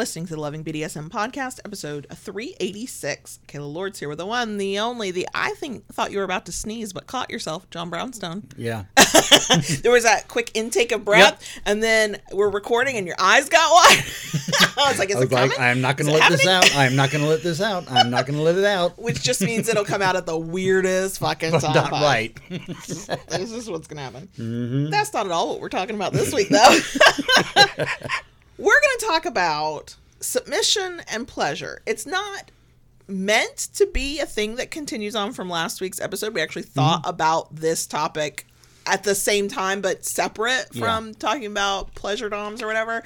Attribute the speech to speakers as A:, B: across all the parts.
A: listening to the Loving BDSM podcast, episode 386. Kayla Lords here with the one, the only, the I think thought you were about to sneeze, but caught yourself, John Brownstone.
B: Yeah.
A: there was that quick intake of breath, and then we're recording, and your eyes got wide. I was like, is
B: I was
A: it
B: like,
A: coming?
B: I'm not going to let this out. I'm not going to let this out. I'm not going to let it out.
A: Which just means it'll come out at the weirdest fucking time.
B: Not right.
A: this is what's gonna happen.
B: Mm-hmm.
A: That's not at all what we're talking about this week, though. We're gonna talk about submission and pleasure. It's not meant to be a thing that continues on from last week's episode. We actually thought
B: Mm-hmm.
A: about this topic at the same time, but separate
B: Yeah.
A: from talking about pleasure doms or whatever.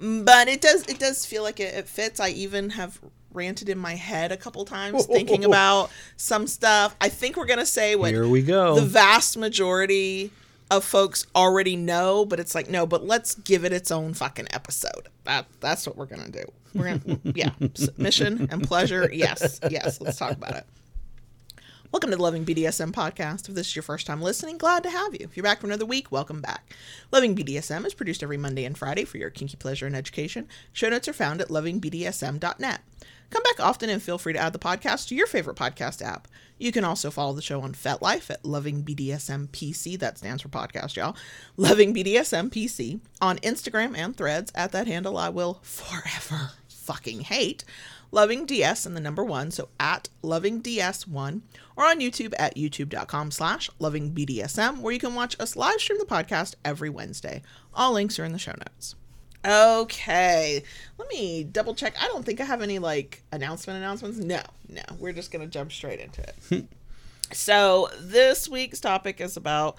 A: But it does it does feel like it, it fits. I even have ranted in my head a couple times thinking about some stuff. I think we're gonna say what
B: Here we go.
A: the vast majority of folks already know, but it's like no, but let's give it its own fucking episode. That that's what we're gonna do. We're gonna yeah, submission and pleasure. Yes, yes. Let's talk about it. Welcome to the Loving BDSM podcast. If this is your first time listening, glad to have you. If you're back for another week, welcome back. Loving BDSM is produced every Monday and Friday for your kinky pleasure and education. Show notes are found at lovingbdsm.net. Come back often and feel free to add the podcast to your favorite podcast app. You can also follow the show on FetLife at Loving BDSM PC. That stands for podcast, y'all. Loving BDSM PC on Instagram and threads at that handle I will forever fucking hate. Loving DS and the number one, so at Loving DS1, or on YouTube at youtube.com slash Loving BDSM, where you can watch us live stream the podcast every Wednesday. All links are in the show notes. Okay, let me double check. I don't think I have any like announcement announcements. No, no, we're just gonna jump straight into it. so this week's topic is about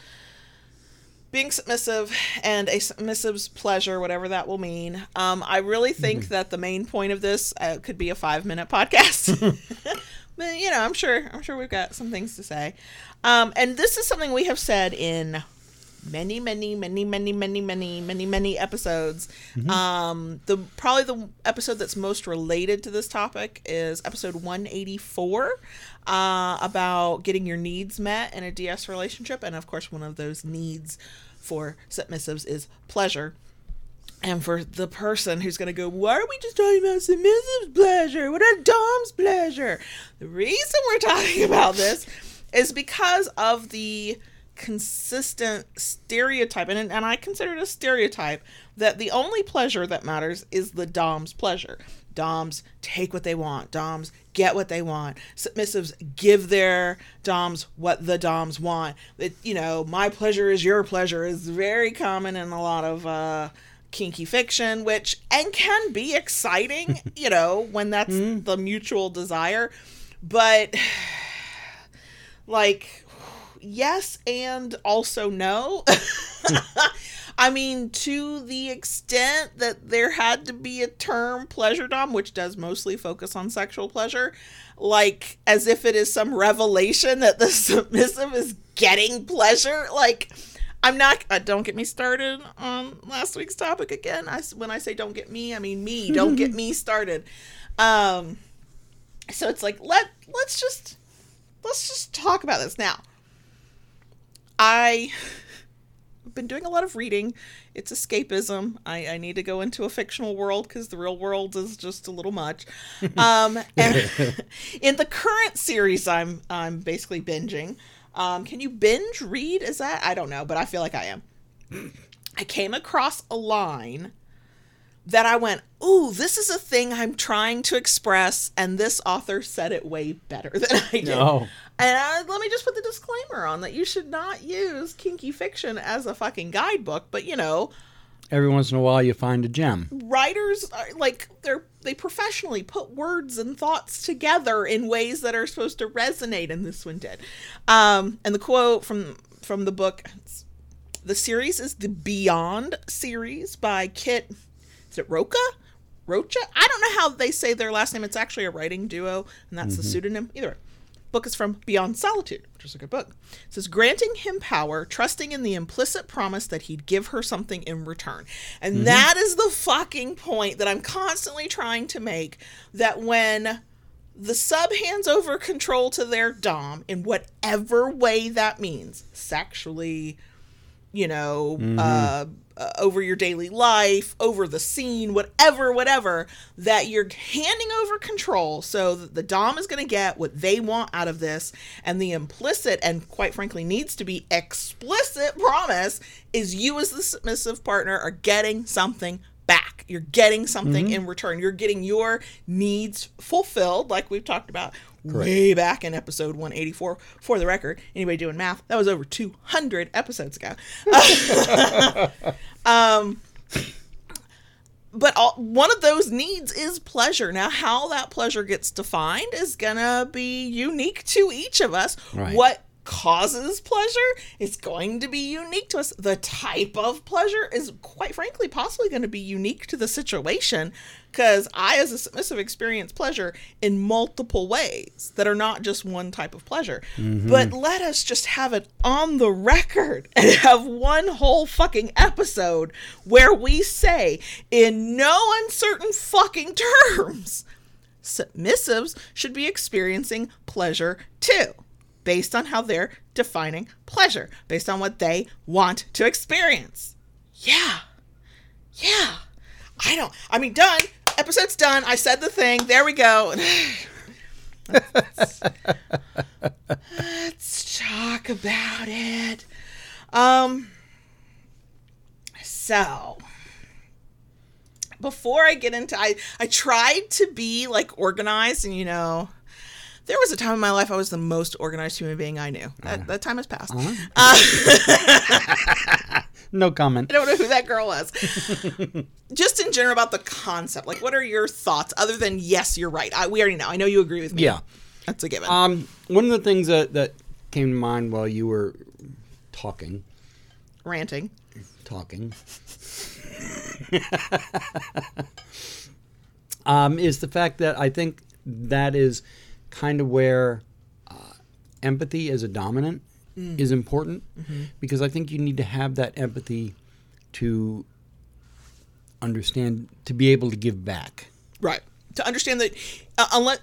A: being submissive and a submissive's pleasure, whatever that will mean. Um, I really think that the main point of this uh, could be a five minute podcast. but you know, I'm sure I'm sure we've got some things to say. Um, and this is something we have said in many, many, many, many, many, many, many, many episodes. Um, the probably the episode that's most related to this topic is episode 184 uh, about getting your needs met in a DS relationship, and of course, one of those needs for submissives is pleasure. And for the person who's going to go, why are we just talking about submissive's pleasure? What about Dom's pleasure? The reason we're talking about this is because of the consistent stereotype, and, and I consider it a stereotype, that the only pleasure that matters is the Dom's pleasure. Doms take what they want. Doms get what they want. Submissives give their Doms what the Doms want. That you know, my pleasure is your pleasure is very common in a lot of uh, kinky fiction, which and can be exciting, you know, when that's the mutual desire. But like yes and also no. I mean, to the extent that there had to be a term pleasure dom, which does mostly focus on sexual pleasure, like as if it is some revelation that the submissive is getting pleasure. Like, I'm not. Uh, don't get me started on last week's topic again. I when I say don't get me, I mean me. Don't get me started. Um, so it's like let let's just let's just talk about this now. I have been doing a lot of reading. It's escapism. I, I need to go into a fictional world because the real world is just a little much. Um, and in the current series, I'm I'm basically binging. Um, can you binge read? Is that I don't know, but I feel like I am. I came across a line that I went, "Ooh, this is a thing I'm trying to express," and this author said it way better than I did.
B: No.
A: And uh, let me just put the disclaimer on that you should not use kinky fiction as a fucking guidebook, but you know,
B: Every once in a while, you find a gem.
A: writers are like they're they professionally put words and thoughts together in ways that are supposed to resonate and this one did. Um and the quote from from the book the series is the beyond series by kit is it roca rocha? I don't know how they say their last name. It's actually a writing duo and that's the pseudonym. Either way book is from Beyond Solitude, which is a good book. It says, granting him power, trusting in the implicit promise that he'd give her something in return. And that is the fucking point that I'm constantly trying to make that when the sub hands over control to their Dom in whatever way that means, sexually, you know, uh, uh, over your daily life, over the scene, whatever, whatever, that you're handing over control so that the Dom is going to get what they want out of this. And the implicit and quite frankly needs to be explicit promise is you, as the submissive partner, are getting something back. You're getting something in return. You're getting your needs fulfilled, like we've talked about way back in episode 184. For the record, anybody doing math, that was over 200 episodes ago. um, but all, one of those needs is pleasure. Now, how that pleasure gets defined is gonna be unique to each of us.
B: Right.
A: What causes pleasure is going to be unique to us. The type of pleasure is, quite frankly, possibly going to be unique to the situation. Because I, as a submissive, experience pleasure in multiple ways that are not just one type of pleasure. Mm-hmm. But let us just have it on the record and have one whole fucking episode where we say, in no uncertain fucking terms, submissives should be experiencing pleasure too, based on how they're defining pleasure, based on what they want to experience. Yeah. Yeah. I don't, I mean, done. Episode's done. I said the thing. There we go. let's, let's talk about it. Um, so before I get into I I tried to be like organized and you know there was a time in my life I was the most organized human being I knew. That, that time has passed. Uh,
B: No comment.
A: I don't know who that girl was. Just in general about the concept. Like, what are your thoughts other than yes, you're right? I, we already know. I know you agree with me.
B: Yeah.
A: That's a given.
B: Um, one of the things that, that came to mind while you were talking,
A: Ranting.
B: talking, um, is the fact that I think that is kind of where uh, empathy as a dominant is important because I think you need to have that empathy to understand, to be able to give back.
A: Right. To understand that, uh, unless.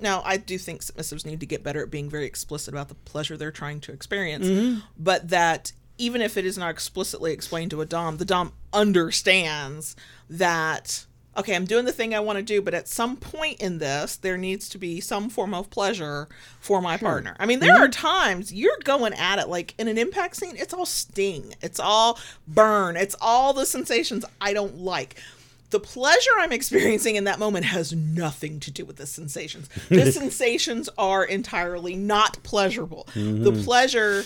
A: Now, I do think submissives need to get better at being very explicit about the pleasure they're trying to experience, but that even if it is not explicitly explained to a Dom, the Dom understands that, okay, I'm doing the thing I want to do, but at some point in this, there needs to be some form of pleasure for my partner. I mean, there mm-hmm. are times you're going at it, like in an impact scene, it's all sting, it's all burn, it's all the sensations I don't like the pleasure I'm experiencing in that moment has nothing to do with the sensations. The sensations are entirely not pleasurable. The mm-hmm. pleasure,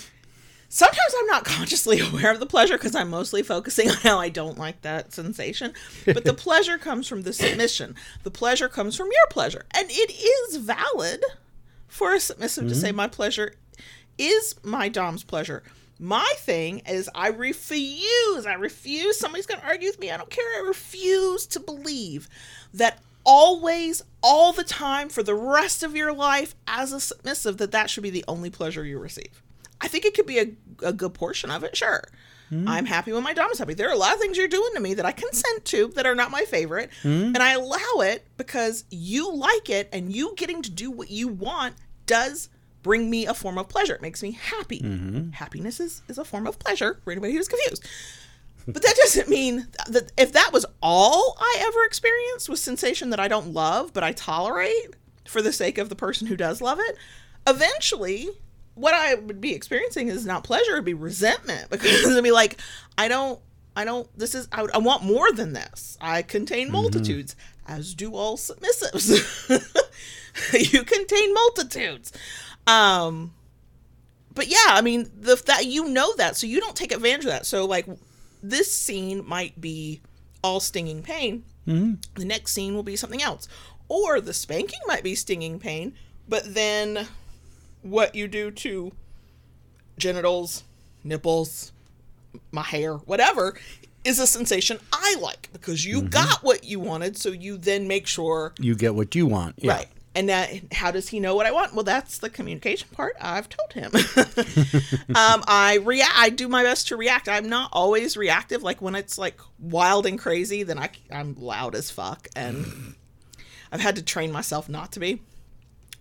A: sometimes I'm not consciously aware of the pleasure because I'm mostly focusing on how I don't like that sensation. But the pleasure comes from the submission, the pleasure comes from your pleasure. And it is valid for a submissive to say, mm-hmm. My pleasure is my Dom's pleasure. My thing is, I refuse. I refuse. Somebody's going to argue with me. I don't care. I refuse to believe that always, all the time, for the rest of your life as a submissive, that that should be the only pleasure you receive. I think it could be a, a good portion of it, sure. Hmm. I'm happy when my Dom is happy. There are a lot of things you're doing to me that I consent to that are not my favorite, hmm. and I allow it because you like it, and you getting to do what you want does bring me a form of pleasure. It makes me happy. Mm-hmm. Happiness is, is a form of pleasure for anybody who's confused. But that doesn't mean that if that was all I ever experienced was sensation that I don't love, but I tolerate for the sake of the person who does love it, eventually what I would be experiencing is not pleasure, it'd be resentment because it'd be like, I don't, I don't, this is, I, I want more than this. I contain multitudes, as do all submissives. you contain multitudes. Um, but yeah, I mean, the that you know that, so you don't take advantage of that. So like, this scene might be all stinging pain. The next scene will be something else, or the spanking might be stinging pain, but then what you do to genitals, nipples, my hair, whatever, is a sensation I like because you got what you wanted. So you then make sure,
B: You get what you want. Yeah.
A: right? And that, how does he know what I want? Well, that's the communication part. I've told him. um, I react. I do my best to react. I'm not always reactive. Like when it's like wild and crazy, then I, I'm loud as fuck, and I've had to train myself not to be.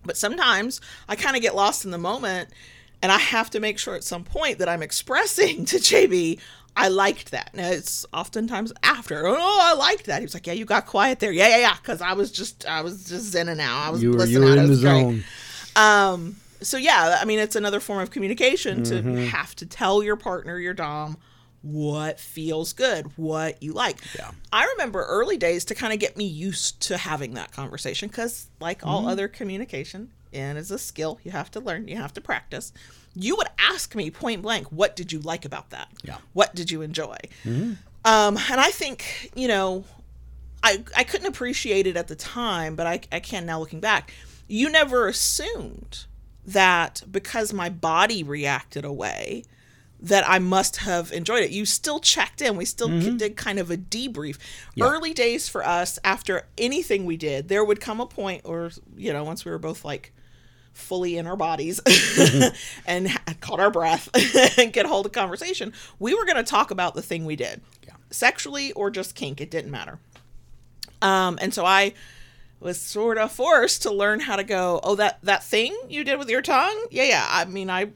A: But sometimes I kind of get lost in the moment And I have to make sure at some point that I'm expressing to JB, I liked that. Now it's oftentimes after. Oh, I liked that. He was like, "Yeah, you got quiet there. Yeah, yeah, yeah." Because I was just, I was just in and out. I was
B: You were,
A: listening
B: you were in the
A: great.
B: zone.
A: Um, so yeah, I mean, it's another form of communication to have to tell your partner, your dom, what feels good, what you like.
B: Yeah.
A: I remember early days to kind of get me used to having that conversation because, like all other communication, and is a skill you have to learn, you have to practice. You would ask me point blank, "What did you like about that?
B: Yeah.
A: What did you enjoy?" Um, and I think you know, I I couldn't appreciate it at the time, but I I can now looking back. You never assumed that because my body reacted away that I must have enjoyed it. You still checked in. We still did kind of a debrief. Early days for us after anything we did, there would come a point or you know, once we were both like fully in our bodies and caught our breath and get hold of conversation, we were going to talk about the thing we did.
B: Yeah.
A: Sexually or just kink, it didn't matter. Um, and so I was sort of forced to learn how to go, oh, that, that thing you did with your tongue? Yeah, yeah. I mean, I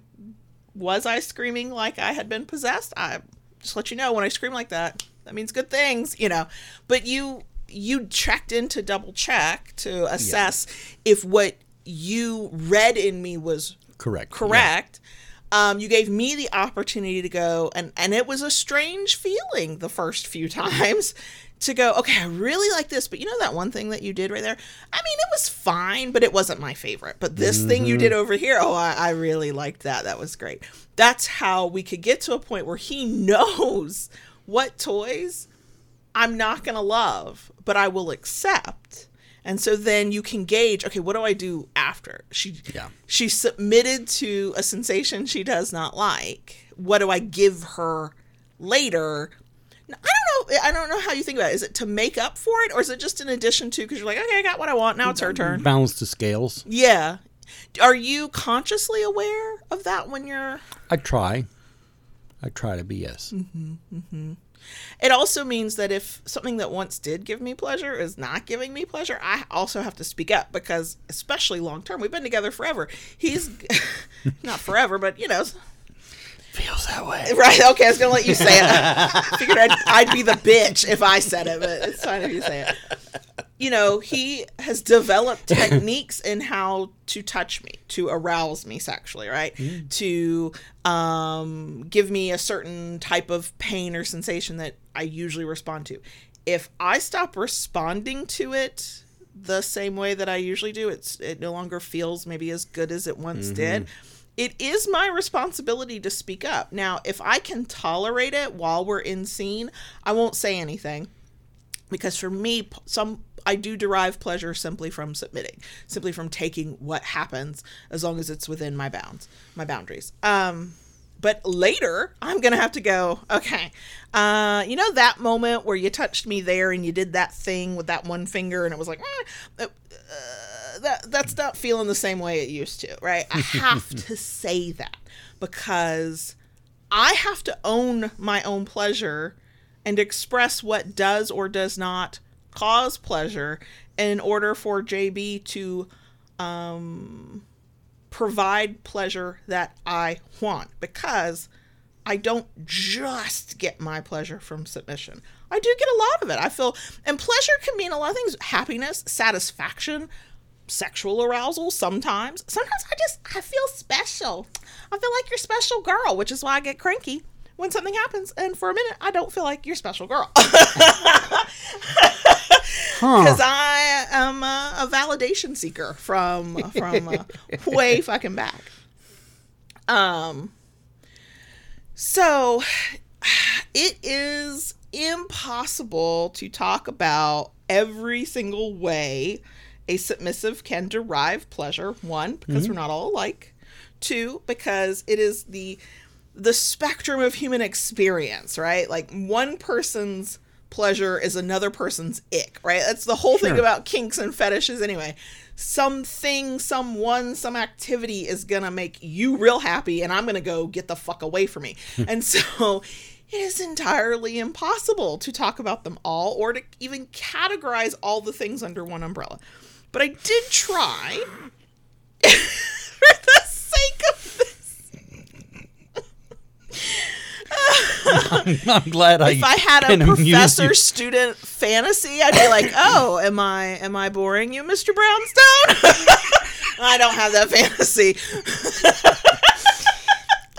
A: was I screaming like I had been possessed? I just let you know when I scream like that, that means good things, you know. But you you checked in to double check to assess if what you read in me was
B: Correct.
A: correct. Um, you gave me the opportunity to go, and and it was a strange feeling the first few times to go. Okay, I really like this, but you know that one thing that you did right there. I mean, it was fine, but it wasn't my favorite. But this thing you did mm-hmm. over here, oh, I, I really liked that. That was great. That's how we could get to a point where he knows what toys I'm not going to love, but I will accept. And so then you can gauge, okay, what do I do after? She
B: Yeah.
A: she submitted to a sensation she does not like. What do I give her later? I don't know. I don't know how you think about it. Is it to make up for it, or is it just in addition to? Because you're like, okay, I got what I want. Now it's her mm-hmm. turn.
B: Balance the scales.
A: Yeah. Are you consciously aware of that when you're?
B: I try. I try to be yes. Mm-hmm, mm-hmm.
A: It also means that if something that once did give me pleasure is not giving me pleasure, I also have to speak up because, especially long term, we've been together forever. He's not forever, but you know,
B: Feels that way.
A: right? Okay, I was gonna let you say it. I figured I'd, I'd be the bitch if I said it, but it's fine if you say it. You know, he has developed techniques in how to touch me, to arouse me sexually, right? To um, give me a certain type of pain or sensation that I usually respond to. If I stop responding to it the same way that I usually do, it's it no longer feels maybe as good as it once did. It is my responsibility to speak up. Now, if I can tolerate it while we're in scene, I won't say anything because for me some i do derive pleasure simply from submitting simply from taking what happens as long as it's within my bounds my boundaries um but later i'm gonna have to go okay uh you know that moment where you touched me there and you did that thing with that one finger and it was like eh, uh, uh, that that's not feeling the same way it used to right i have to say that because I have to own my own pleasure and express what does or does not cause pleasure in order for JB to um, provide pleasure that I want because I don't just get my pleasure from submission. I do get a lot of it. I feel, and pleasure can mean a lot of things happiness, satisfaction, sexual arousal sometimes. Sometimes I just, I feel special. I feel like you're special girl, which is why I get cranky when something happens. And for a minute, I don't feel like you're special girl. Because I am a, a validation seeker from from uh, way fucking back. Um. So, it is impossible to talk about every single way a submissive can derive pleasure. One, because we're mm-hmm. not all alike. Two, because it is the the spectrum of human experience, right? Like one person's pleasure is another person's ick, right? That's the whole thing about kinks and fetishes anyway. Something, someone, some activity is gonna make you real happy, and I'm gonna go get the fuck away from me. and so it is entirely impossible to talk about them all or to even categorize all the things under one umbrella. But I did try. for the sake of this.
B: I'm, I'm glad I.
A: If I had a professor-student fantasy, I'd be like, "Oh, am I am I boring you, Mr. Brownstone?" I don't have that fantasy.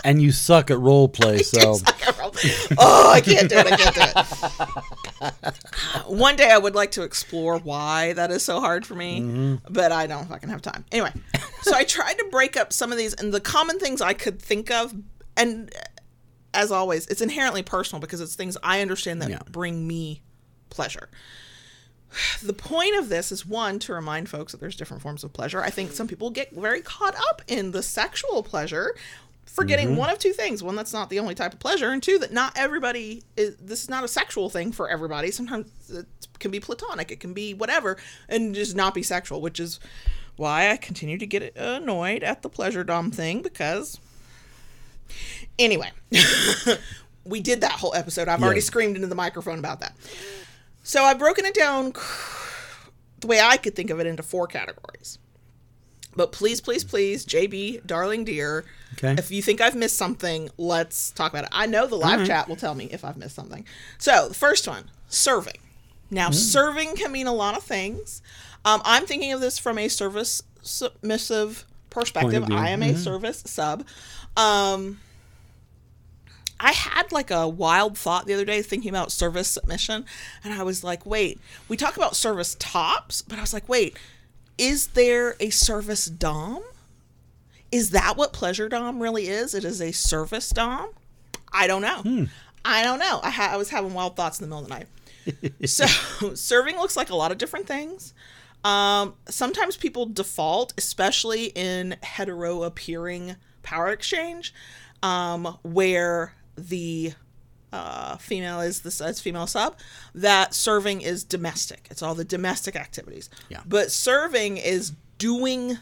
B: and you suck at role play, so
A: oh, I can't do it. I can't do it. One day I would like to explore why that is so hard for me, mm-hmm. but I don't fucking have time. Anyway, so I tried to break up some of these and the common things I could think of and as always, it's inherently personal because it's things I understand that
B: Yeah.
A: bring me pleasure. The point of this is one to remind folks that there's different forms of pleasure. I think some people get very caught up in the sexual pleasure, forgetting mm-hmm. one of two things: one, that's not the only type of pleasure, and two, that not everybody is. This is not a sexual thing for everybody. Sometimes it can be platonic, it can be whatever, and just not be sexual, which is why I continue to get annoyed at the pleasure dom thing because Anyway, we did that whole episode. I've already screamed into the microphone about that. So I've broken it down the way I could think of it into four categories. But please, please, please, JB, darling dear,
B: Okay.
A: if you think I've missed something, let's talk about it. I know the live chat will tell me if I've missed something. So the first one, serving. Now, serving can mean a lot of things. Um, I'm thinking of this from a service submissive perspective. I am a service sub. Um, I had like a wild thought the other day thinking about service submission, and I was like, wait, we talk about service tops, but I was like, wait, is there a service dom? Is that what pleasure dom really is? It is a service dom? I don't know. I don't know. I, ha- I was having wild thoughts in the middle of the night. so serving looks like a lot of different things. Um, sometimes people default, especially in hetero appearing power exchange, um, where the uh, female is the as female sub, that serving is domestic. It's all the domestic activities.
B: Yeah.
A: But serving is doing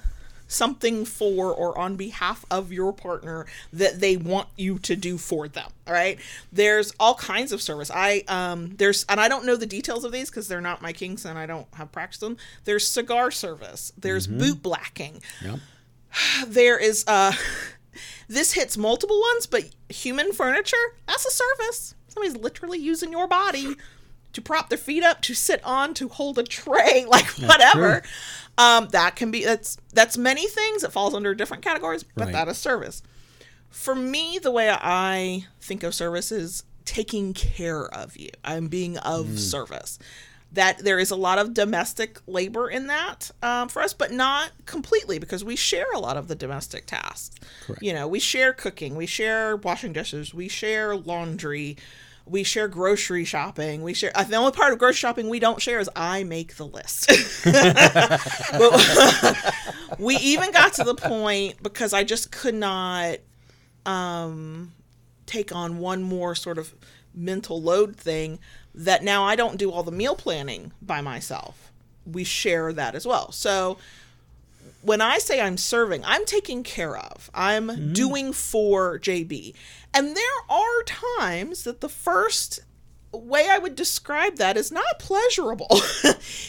A: something for or on behalf of your partner that they want you to do for them all right there's all kinds of service i um there's and i don't know the details of these because they're not my kinks and i don't have practiced them there's cigar service there's boot blacking
B: Yep.
A: there is uh this hits multiple ones but human furniture that's a service. Somebody's literally using your body to prop their feet up to sit on to hold a tray like whatever. um that can be that's that's many things it falls under different categories but
B: Right.
A: that is service. For me the way i think of service is taking care of you. I'm being of service that there is a lot of domestic labor in that um, for us, but not completely because we share a lot of the domestic tasks.
B: Correct.
A: You know, we share cooking, we share washing dishes, we share laundry, we share grocery shopping. We share. uh, The only part of grocery shopping we don't share is I make the list. But we even got to the point because I just could not um, take on one more sort of mental load thing that now I don't do all the meal planning by myself. We share that as well. So when I say I'm serving, I'm taking care of. I'm doing for JB. And there are times that the first way I would describe that is not pleasurable.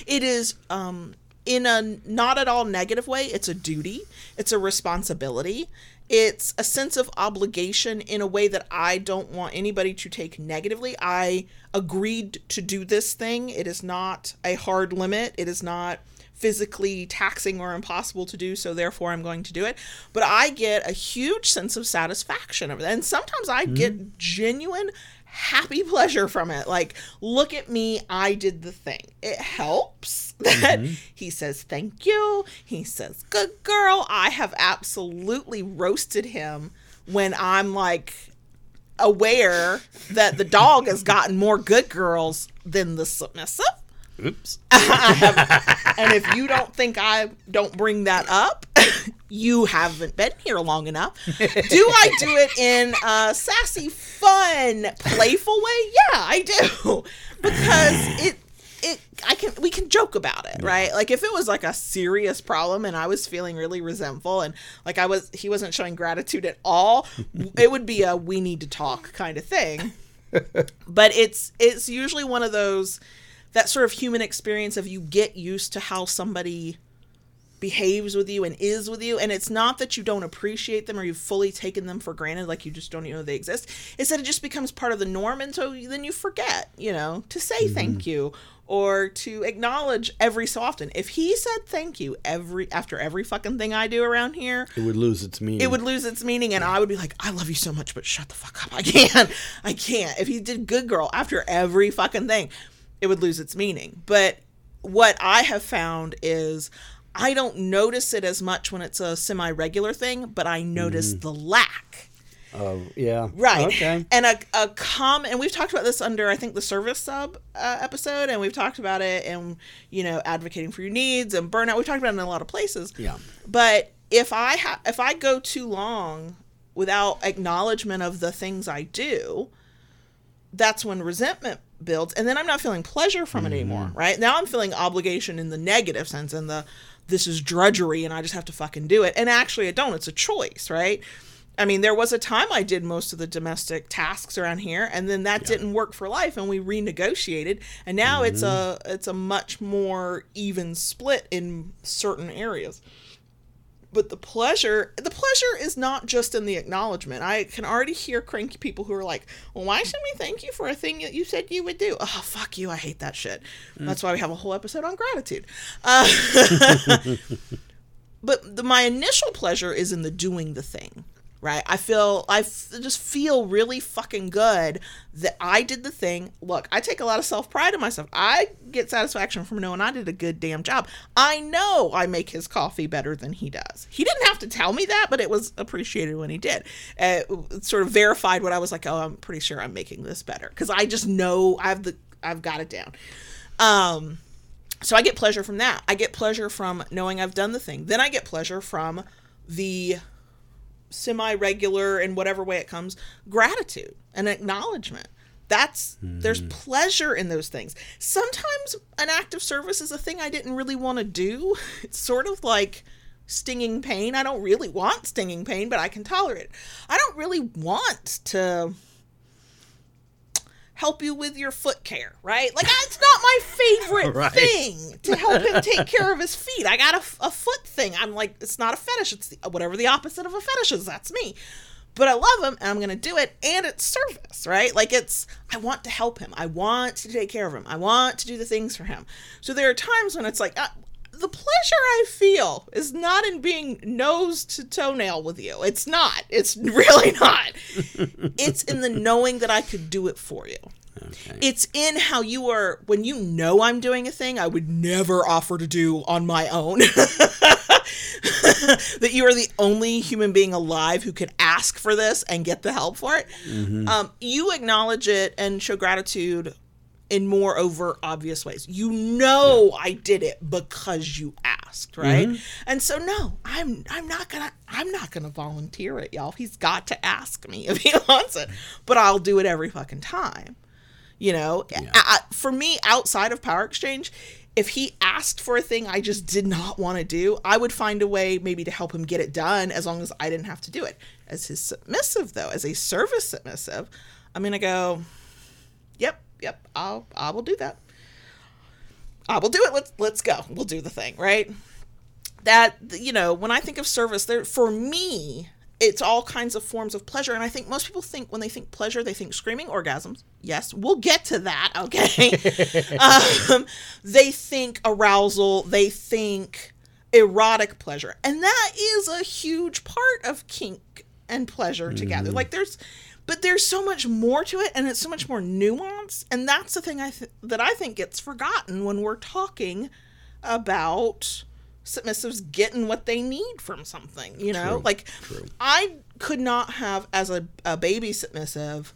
A: it is um in a not at all negative way. It's a duty. It's a responsibility. It's a sense of obligation in a way that I don't want anybody to take negatively. I agreed to do this thing. It is not a hard limit. It is not physically taxing or impossible to do, so therefore I'm going to do it. But I get a huge sense of satisfaction of it. And sometimes I get mm-hmm. genuine happy pleasure from it. Like, look at me, I did the thing. It helps that mm-hmm. he says thank you. He says, good girl. I have absolutely roasted him when I'm like aware that the dog has gotten more good girls than the submissive.
B: Oops.
A: And if you don't think I don't bring that up, you haven't been here long enough. Do I do it in a sassy, fun, playful way? Yeah, I do. Because it it I can we can joke about it, right? Like if it was like a serious problem and I was feeling really resentful and like I was he wasn't showing gratitude at all, it would be a we need to talk kind of thing but it's it's usually one of those that sort of human experience of you get used to how somebody behaves with you and is with you and it's not that you don't appreciate them or you've fully taken them for granted like you just don't even know they exist. It's that it just becomes part of the norm and so then you forget you know to say mm-hmm. thank you or to acknowledge every so often. If he said thank you every after every fucking thing i do around here
B: It would lose its meaning.
A: it would lose its meaning and i would be like i love you so much but shut the fuck up. I can't. I can't. If he did good girl after every fucking thing it would lose its meaning but what i have found is i don't notice it as much when it's a semi-regular thing but i notice the lack
B: Oh, yeah.
A: Right.
B: Okay.
A: And a, a com and we've talked about this under I think the service sub uh, episode and we've talked about it and you know advocating for your needs and burnout. We've talked about it in a lot of places.
B: Yeah.
A: But if I ha- if I go too long without acknowledgement of the things I do, that's when resentment builds and then I'm not feeling pleasure from it mm-hmm. anymore, right? Now I'm feeling obligation in the negative sense and the this is drudgery and I just have to fucking do it. And actually I don't. It's a choice, right? I mean, there was a time I did most of the domestic tasks around here, and then that didn't work for life, and we renegotiated, and now it's mm-hmm. a it's a much more even split in certain areas. But the pleasure, the pleasure is not just in the acknowledgement. I can already hear cranky people who are like, "Well, why should we thank you for a thing that you said you would do?" Oh, fuck you! I hate that shit. That's why we have a whole episode on gratitude. Uh, but the, my initial pleasure is in the doing the thing right? I feel I f- just feel really fucking good that i did the thing. Look i take a lot of self-pride in myself. I get satisfaction from knowing i did a good damn job. I know i make his coffee better than he does. He didn't have to tell me that but it was appreciated when he did. Uh, it sort of verified what i was like oh i'm pretty sure i'm making this better. Because i just know i've the i've got it down. Um so I get pleasure from that. I get pleasure from knowing I've done the thing. Then I get pleasure from the semi regular, in whatever way it comes, gratitude and acknowledgement. That's there's hmm. pleasure in those things. Sometimes an act of service is a thing I didn't really want to do. It's sort of like stinging pain. I don't really want stinging pain, but I can tolerate it. I don't really want to help you with your foot care, right? Like it's not my favorite
B: Right.
A: thing to help him take care of his feet. I got a, a foot thing. I'm like, it's not a fetish. It's the, whatever the opposite of a fetish is. That's me. But I love him and I'm going to do it. And it's service, right? Like it's, I want to help him. I want to take care of him. I want to do the things for him. So there are times when it's like, uh, the pleasure I feel is not in being nose to toenail with you. It's not. It's really not. it's in the knowing that I could do it for you.
B: Okay.
A: It's in how you are when you know I'm doing a thing I would never offer to do on my own. that you are the only human being alive who could ask for this and get the help for it. Um, you acknowledge it and show gratitude in more overt, obvious ways. You know I did it because you asked, right? Mm-hmm. And so no, I'm I'm not gonna I'm not gonna volunteer it, y'all. He's got to ask me if he wants it, but I'll do it every fucking time. You know, I- I- for me, outside of Power Exchange, if he asked for a thing I just did not want to do, I would find a way maybe to help him get it done as long as I didn't have to do it. As his submissive, though, as a service submissive, I'm going to go, yep, yep, I'll, I will do that. I will do it. Let's, let's go. We'll do the thing, right? That, you know, when I think of service, there, for me, it's all kinds of forms of pleasure. And I think most people think when they think pleasure, they think screaming orgasms. Yes, we'll get to that, okay? um, they think arousal, they think erotic pleasure. And that is a huge part of kink and pleasure together. Like there's but there's so much more to it and it's so much more nuanced and that's the thing I th- that I think gets forgotten when we're talking about submissives getting what they need from something, you know? Like I could not have as a, a baby submissive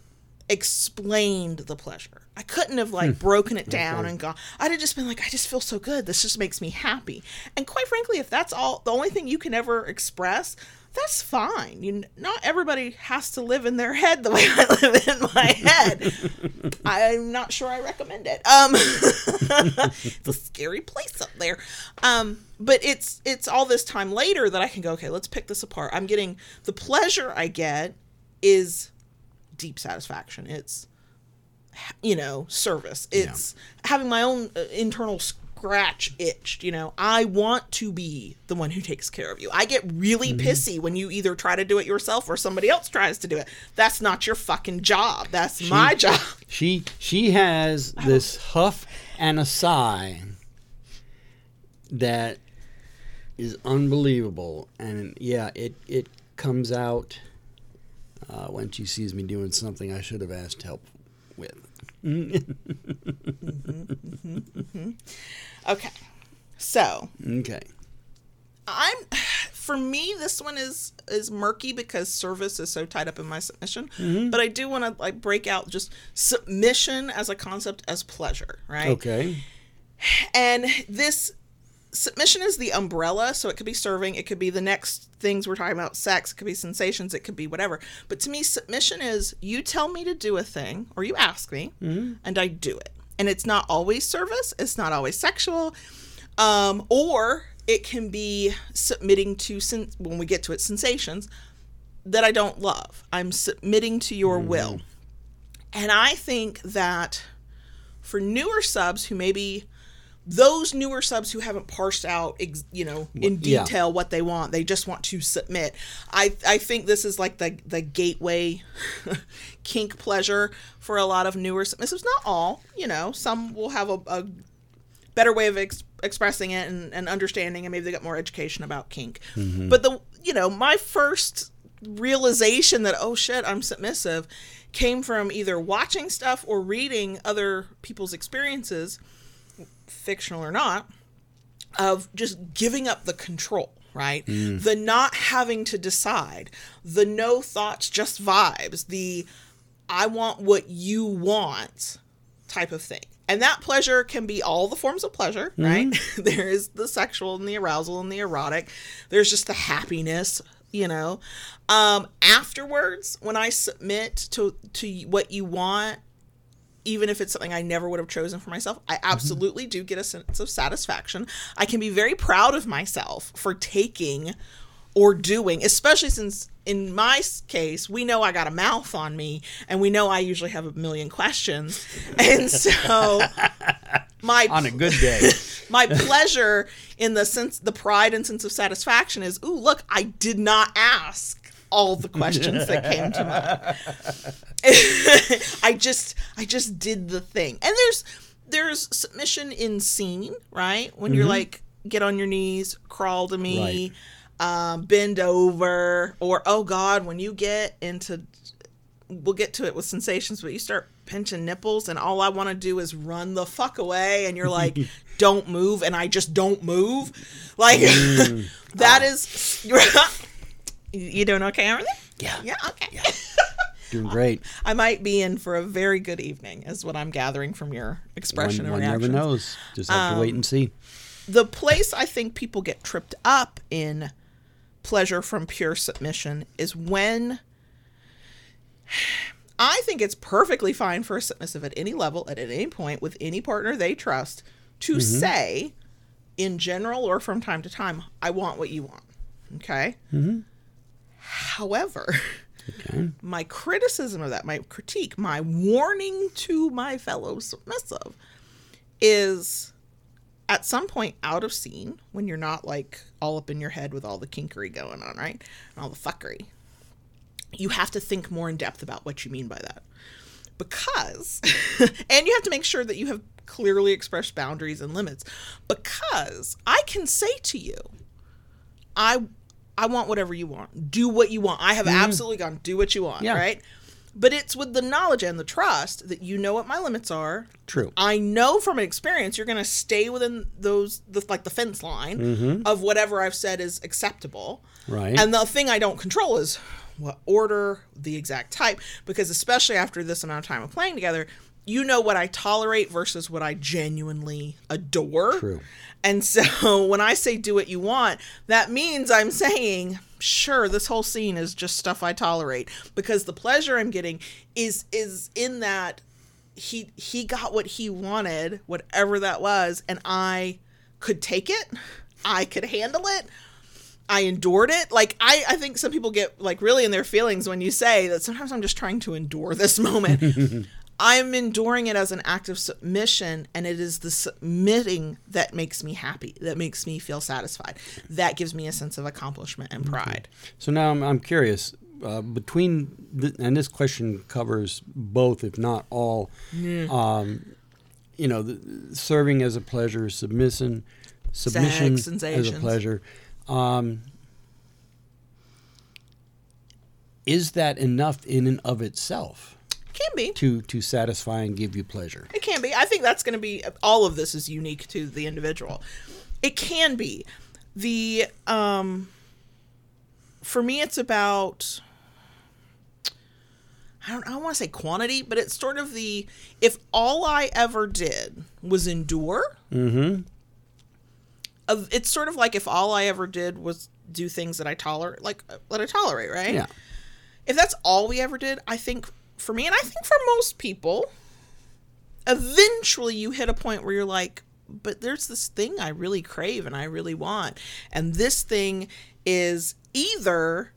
A: explained the pleasure. I couldn't have like hmm. broken it down and gone. I'd have just been like, I just feel so good. This just makes me happy. And quite frankly, if that's all the only thing you can ever express, that's fine. You not everybody has to live in their head the way I live in my head. I'm not sure I recommend it. Um, it's a scary place up there. Um, but it's it's all this time later that I can go. Okay, let's pick this apart. I'm getting the pleasure I get is deep satisfaction. It's you know service. It's having my own uh, internal scratch itched. You know, I want to be the one who takes care of you. I get really
B: Mm-hmm.
A: pissy when you either try to do it yourself or somebody else tries to do it. That's not your fucking job. That's my job.
B: She she has this huff and a sigh that is unbelievable, and yeah, it it comes out uh, when she sees me doing something I should have asked help. Mm-hmm. Mm-hmm. Mm-hmm.
A: Okay. So,
B: Okay.
A: I'm for me this one is is murky because service is so tied up in my submission
B: Mm-hmm.
A: but i do want to like break out just submission as a concept as pleasure right
B: Okay.
A: and this submission is the umbrella so it could be serving it could be the next things we're talking about sex it could be sensations it could be whatever. But to me submission is you tell me to do a thing or you ask me and i do it. And it's not always service it's not always sexual um, or it can be submitting to sen- when we get to it sensations that i don't love. I'm submitting to your will. And i think that for newer subs who maybe those newer subs who haven't parsed out ex, you know in
B: yeah.
A: detail what they want they just want to submit. I i think this is like the the gateway kink pleasure for a lot of newer submissives not all you know some will have a, a better way of ex- expressing it and, and understanding and maybe they got more education about kink. Mm-hmm. But the you know my first realization that oh shit i'm submissive came from either watching stuff or reading other people's experiences fictional or not of just giving up the control right the not having to decide the no thoughts just vibes the i want what you want type of thing. And that pleasure can be all the forms of pleasure, right? there is the sexual and the arousal and the erotic. There's just the happiness, you know. Um afterwards, when I submit to to what you want, even if it's something I never would have chosen for myself, I mm-hmm. absolutely do get a sense of satisfaction. I can be very proud of myself for taking or doing, especially since in my case, we know I got a mouth on me and we know I usually have a million questions. And so my
B: On a good day.
A: my pleasure in the sense the pride and sense of satisfaction is ooh look i did not ask all the questions that came to mind. I just i just did the thing. And there's there's submission in scene right? When you're mm-hmm. like get on your knees crawl to me um, bend over or oh god when you get into we'll get to it with sensations, but you start pinching nipples, and all I want to do is run the fuck away, and you're like, "Don't move," and I just don't move. Like mm. that ah. is you doing okay, everything?
B: Yeah.
A: Yeah, okay.
B: Doing great.
A: I might be in for a very good evening, is what I'm gathering from your expression
B: One,
A: and
B: one never knows. Just have to wait and um, see.
A: the place I think people get tripped up in pleasure from pure submission is when I think it's perfectly fine for a submissive at any level, at any point, with any partner they trust, to mm-hmm. say, in general or from time to time, I want what you want. Okay? Mm-hmm. However,
B: Okay.
A: my criticism of that, my critique, my warning to my fellow submissive is at some point out of scene when you're not like all up in your head with all the kinkery going on, right? And all the fuckery. You have to think more in depth about what you mean by that. Because, and you have to make sure that you have clearly expressed boundaries and limits. Because I can say to you, I I want whatever you want. Do what you want. I have mm-hmm. absolutely gone do what you want,
B: Yeah.
A: right? But it's with the knowledge and the trust that you know what my limits are.
B: True.
A: I know from experience you're going to stay within those the, like the fence line mm-hmm. of whatever I've said is acceptable.
B: Right.
A: And the thing I don't control is what order, the exact type because especially after this amount of time of playing together, you know what I tolerate versus what I genuinely adore.
B: True.
A: And so when I say do what you want, that means I'm saying, sure, this whole scene is just stuff I tolerate because the pleasure I'm getting is is in that he he got what he wanted, whatever that was, and I could take it. I could handle it. I endured it. Like I, I think some people get like really in their feelings when you say that sometimes I'm just trying to endure this moment. I'm enduring it as an act of submission, and it is the submitting that makes me happy, that makes me feel satisfied, that gives me a sense of accomplishment and pride.
B: So now I'm, I'm curious uh, between, the, and this question covers both, if not all, um, you know, the, serving as a pleasure, submission, submission as a pleasure. Um, is that enough in and of itself
A: Can be.
B: to to satisfy and give you pleasure?
A: It can be. I think that's going to be all of this is unique to the individual. It can be. The um for me it's about I don't I don't want to say quantity, but it's sort of the if all I ever did was endure,
B: Mm-hmm.
A: of it's sort of like if all I ever did was do things that I tolerate like that I tolerate, right?
B: Yeah.
A: if that's all we ever did, I think for me, and I think for most people, eventually you hit a point where you're like, but there's this thing I really crave and I really want. And this thing is either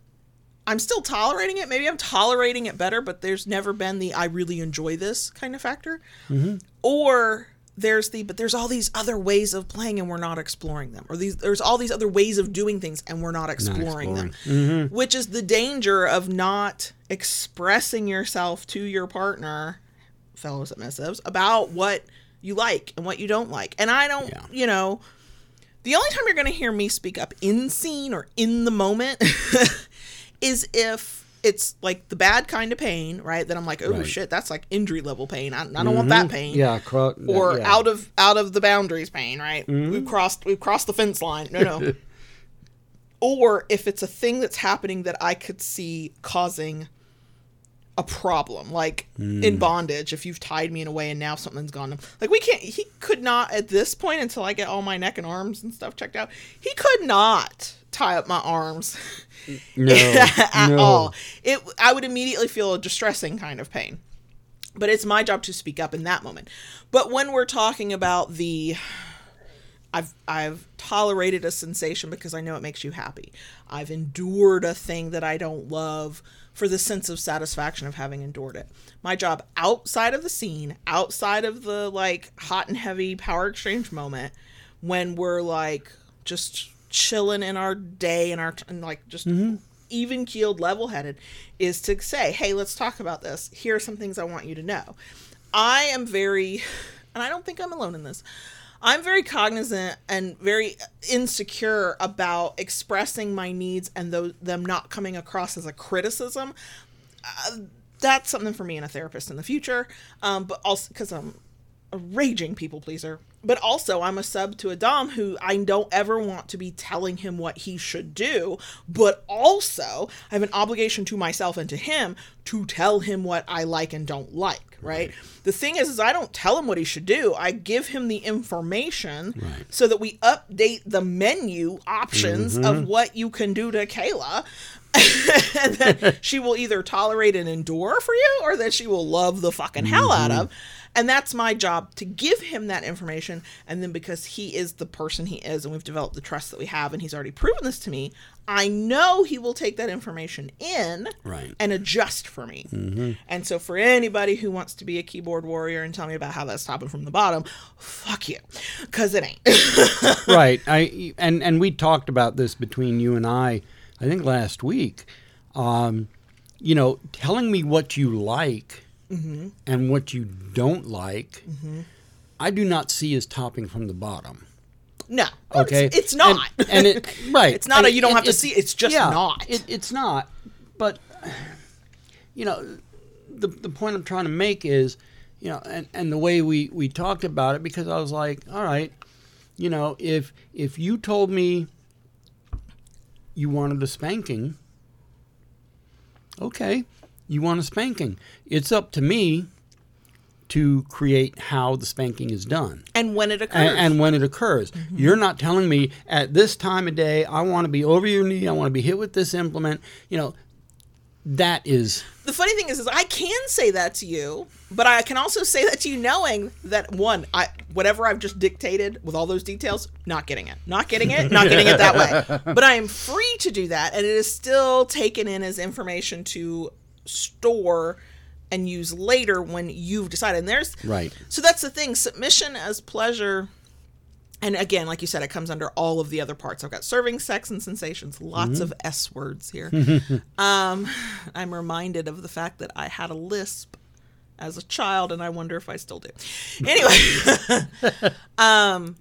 A: I'm still tolerating it, maybe I'm tolerating it better, but there's never been the I really enjoy this kind of factor. Mm-hmm. Or there's the but there's all these other ways of playing and we're not exploring them. Or these there's all these other ways of doing things and we're not exploring, them. Mm-hmm. which is the danger of not expressing yourself to your partner fellow submissives about what you like and what you don't like. And i don't
B: Yeah.
A: you know the only time you're going to hear me speak up in scene or in the moment is if it's like the bad kind of pain, right? That I'm like, oh
B: Right.
A: shit, that's like injury level pain. I, I don't want that mm-hmm. pain.
B: Yeah, cro-
A: Or
B: yeah.
A: out of out of the boundaries pain, right? Mm-hmm. We've crossed we've crossed the fence line. No, no. or if it's a thing that's happening that I could see causing a problem, like in hmm. bondage, if you've tied me in a way and now something's gone. Like we can't. He could not at this point until I get all my neck and arms and stuff checked out. He could not tie up my arms
B: no,
A: at
B: no.
A: all. It. I would immediately feel a distressing kind of pain. But it's my job to speak up in that moment. But when we're talking about the I've I've tolerated a sensation because I know it makes you happy. I've endured a thing that I don't love for the sense of satisfaction of having endured it. My job outside of the scene, outside of the like hot and heavy power exchange moment when we're like just chilling in our day and our and like just mm-hmm. even keeled, level headed, is to say, hey, let's talk about this. Here are some things I want you to know. I am very, and I don't think I'm alone in this. I'm very cognizant and very insecure about expressing my needs and those, them not coming across as a criticism. Uh, that's something for me and a therapist in the future. Um, but also because I'm a raging people pleaser. But also, I'm a sub to a Dom who I don't ever want to be telling him what he should do. But also, I have an obligation to myself and to him to tell him what I like and don't like. Right. The thing is, is I don't tell him what he should do. I give him the information
B: Right.
A: so that we update the menu options of mm-hmm. what you can do to Kayla. and then she will either tolerate and endure for you or that she will love the fucking hell out mm-hmm. of. And that's my job to give him that information. And then because he is the person he is and we've developed the trust that we have and he's already proven this to me, I know he will take that information in
B: Right.
A: and adjust for me. And so for anybody who wants to be a keyboard warrior and tell me about how that's topping from the bottom, fuck you. Cause it ain't.
B: right. I and and we talked about this between you and I. I think last week. Um, you know, telling me what you like
A: Mm-hmm.
B: and what you don't like, I do not see as topping from the bottom.
A: no. Well,
B: Okay,
A: It's, it's not.
B: and, and it right.
A: It's not
B: And
A: a you don't
B: it-
A: have to
B: it's-
A: see, it's just
B: yeah,
A: not.
B: It, it's not. But you know, the the point I'm trying to make is, you know, and, and the way we we talked about it because I was like, all right, you know, if if you told me you wanted a spanking, okay, you want a spanking. It's up to me to create how the spanking is done
A: and when it occurs.
B: and, and when it occurs.
A: Mm-hmm.
B: You're not telling me at this time of day, I want to be over your knee, I want to be hit with this implement. You know, that is
A: the funny thing is, is I can say that to you, but I can also say that to you knowing that one, I whatever I've just dictated with all those details, not getting it, not getting it, not getting it that way. But I am free to do that, and it is still taken in as information to store and use later when you've decided. And there's
B: Right.
A: So that's the thing. Submission as pleasure. And again, like you said, it comes under all of the other parts. I've got serving, sex, and sensations. Lots of S words here. um, I'm reminded of the fact that I had a lisp as a child, and I wonder if I still do. Anyway, um,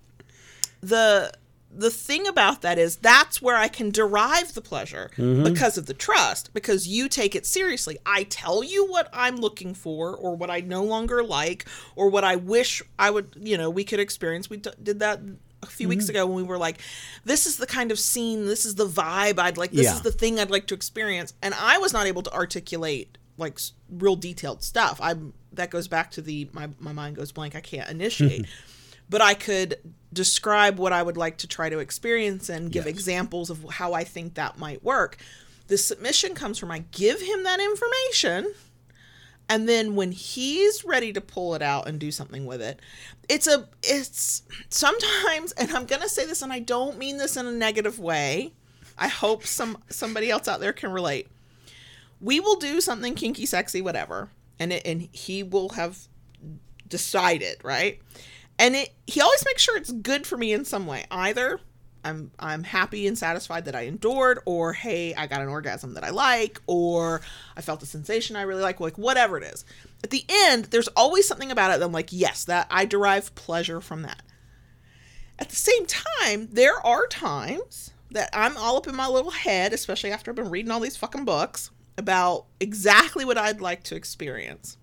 A: the the thing about that is that's where I can derive the pleasure mm-hmm. because of the trust, because you take it seriously. I tell you what I'm looking for, or what I no longer like, or what I wish I would, you know, we could experience. We d- did that a few weeks mm-hmm. ago when we were like, this is the kind of scene, this is the vibe I'd like, this
B: Yeah.
A: is the thing I'd like to experience. And I was not able to articulate like real detailed stuff. I'm that goes back to the my my mind goes blank. I can't initiate. but I could describe what I would like to try to experience and give
B: Yes.
A: examples of how I think that might work. The submission comes from I give him that information and then when he's ready to pull it out and do something with it it's a it's sometimes and i'm going to say this and i don't mean this in a negative way i hope some somebody else out there can relate we will do something kinky sexy whatever and it, and he will have decided right and it he always makes sure it's good for me in some way. Either i'm i'm happy and satisfied that i endured or hey i got an orgasm that i like or i felt a sensation i really like like whatever it is. At the end there's always something about it that i'm like yes that i derive pleasure from that. At the same time there are times that i'm all up in my little head especially after i've been reading all these fucking books about exactly what i'd like to experience.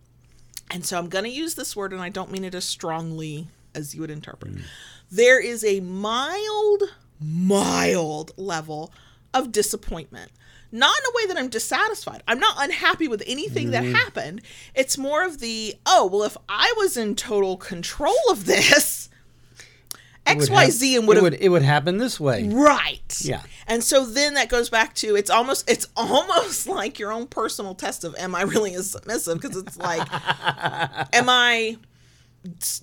A: And so I'm going to use this word, and I don't mean it as strongly as you would interpret. Mm. There is a mild, mild level of disappointment. Not in a way that I'm dissatisfied. I'm not unhappy with anything that mm. happened. It's more of the, oh, well, if I was in total control of this,
B: XYZ would
A: X, Y,
B: hap-
A: Z, and would
B: it would it would happen this way.
A: Right.
B: Yeah.
A: And so then that goes back to it's almost it's almost like your own personal test of am I really as submissive because it's like am I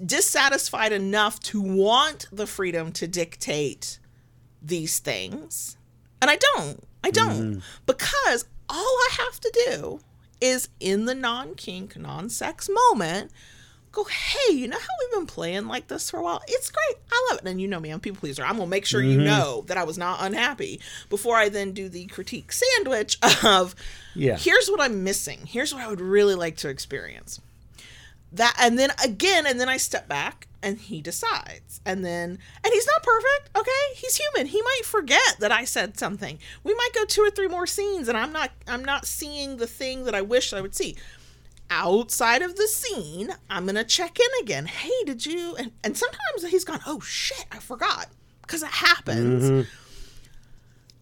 A: dissatisfied enough to want the freedom to dictate these things? And I don't. I don't. Mm. Because all I have to do is in the non-kink, non-sex moment go, hey, you know how we've been playing like this for a while? It's great. I love it. And you know me, I'm people pleaser. I'm gonna make sure you mm-hmm. know that I was not unhappy before I then do the critique sandwich of
B: Yeah.
A: here's what I'm missing. Here's what I would really like to experience. That and then again, and then I step back and he decides. And then and he's not perfect, okay? He's human. He might forget that I said something. We might go two or three more scenes and I'm not I'm not seeing the thing that I wish I would see outside of the scene, I'm gonna check in again. Hey, did you? And, and sometimes he's gone, oh shit, I forgot because it happens. Mm-hmm.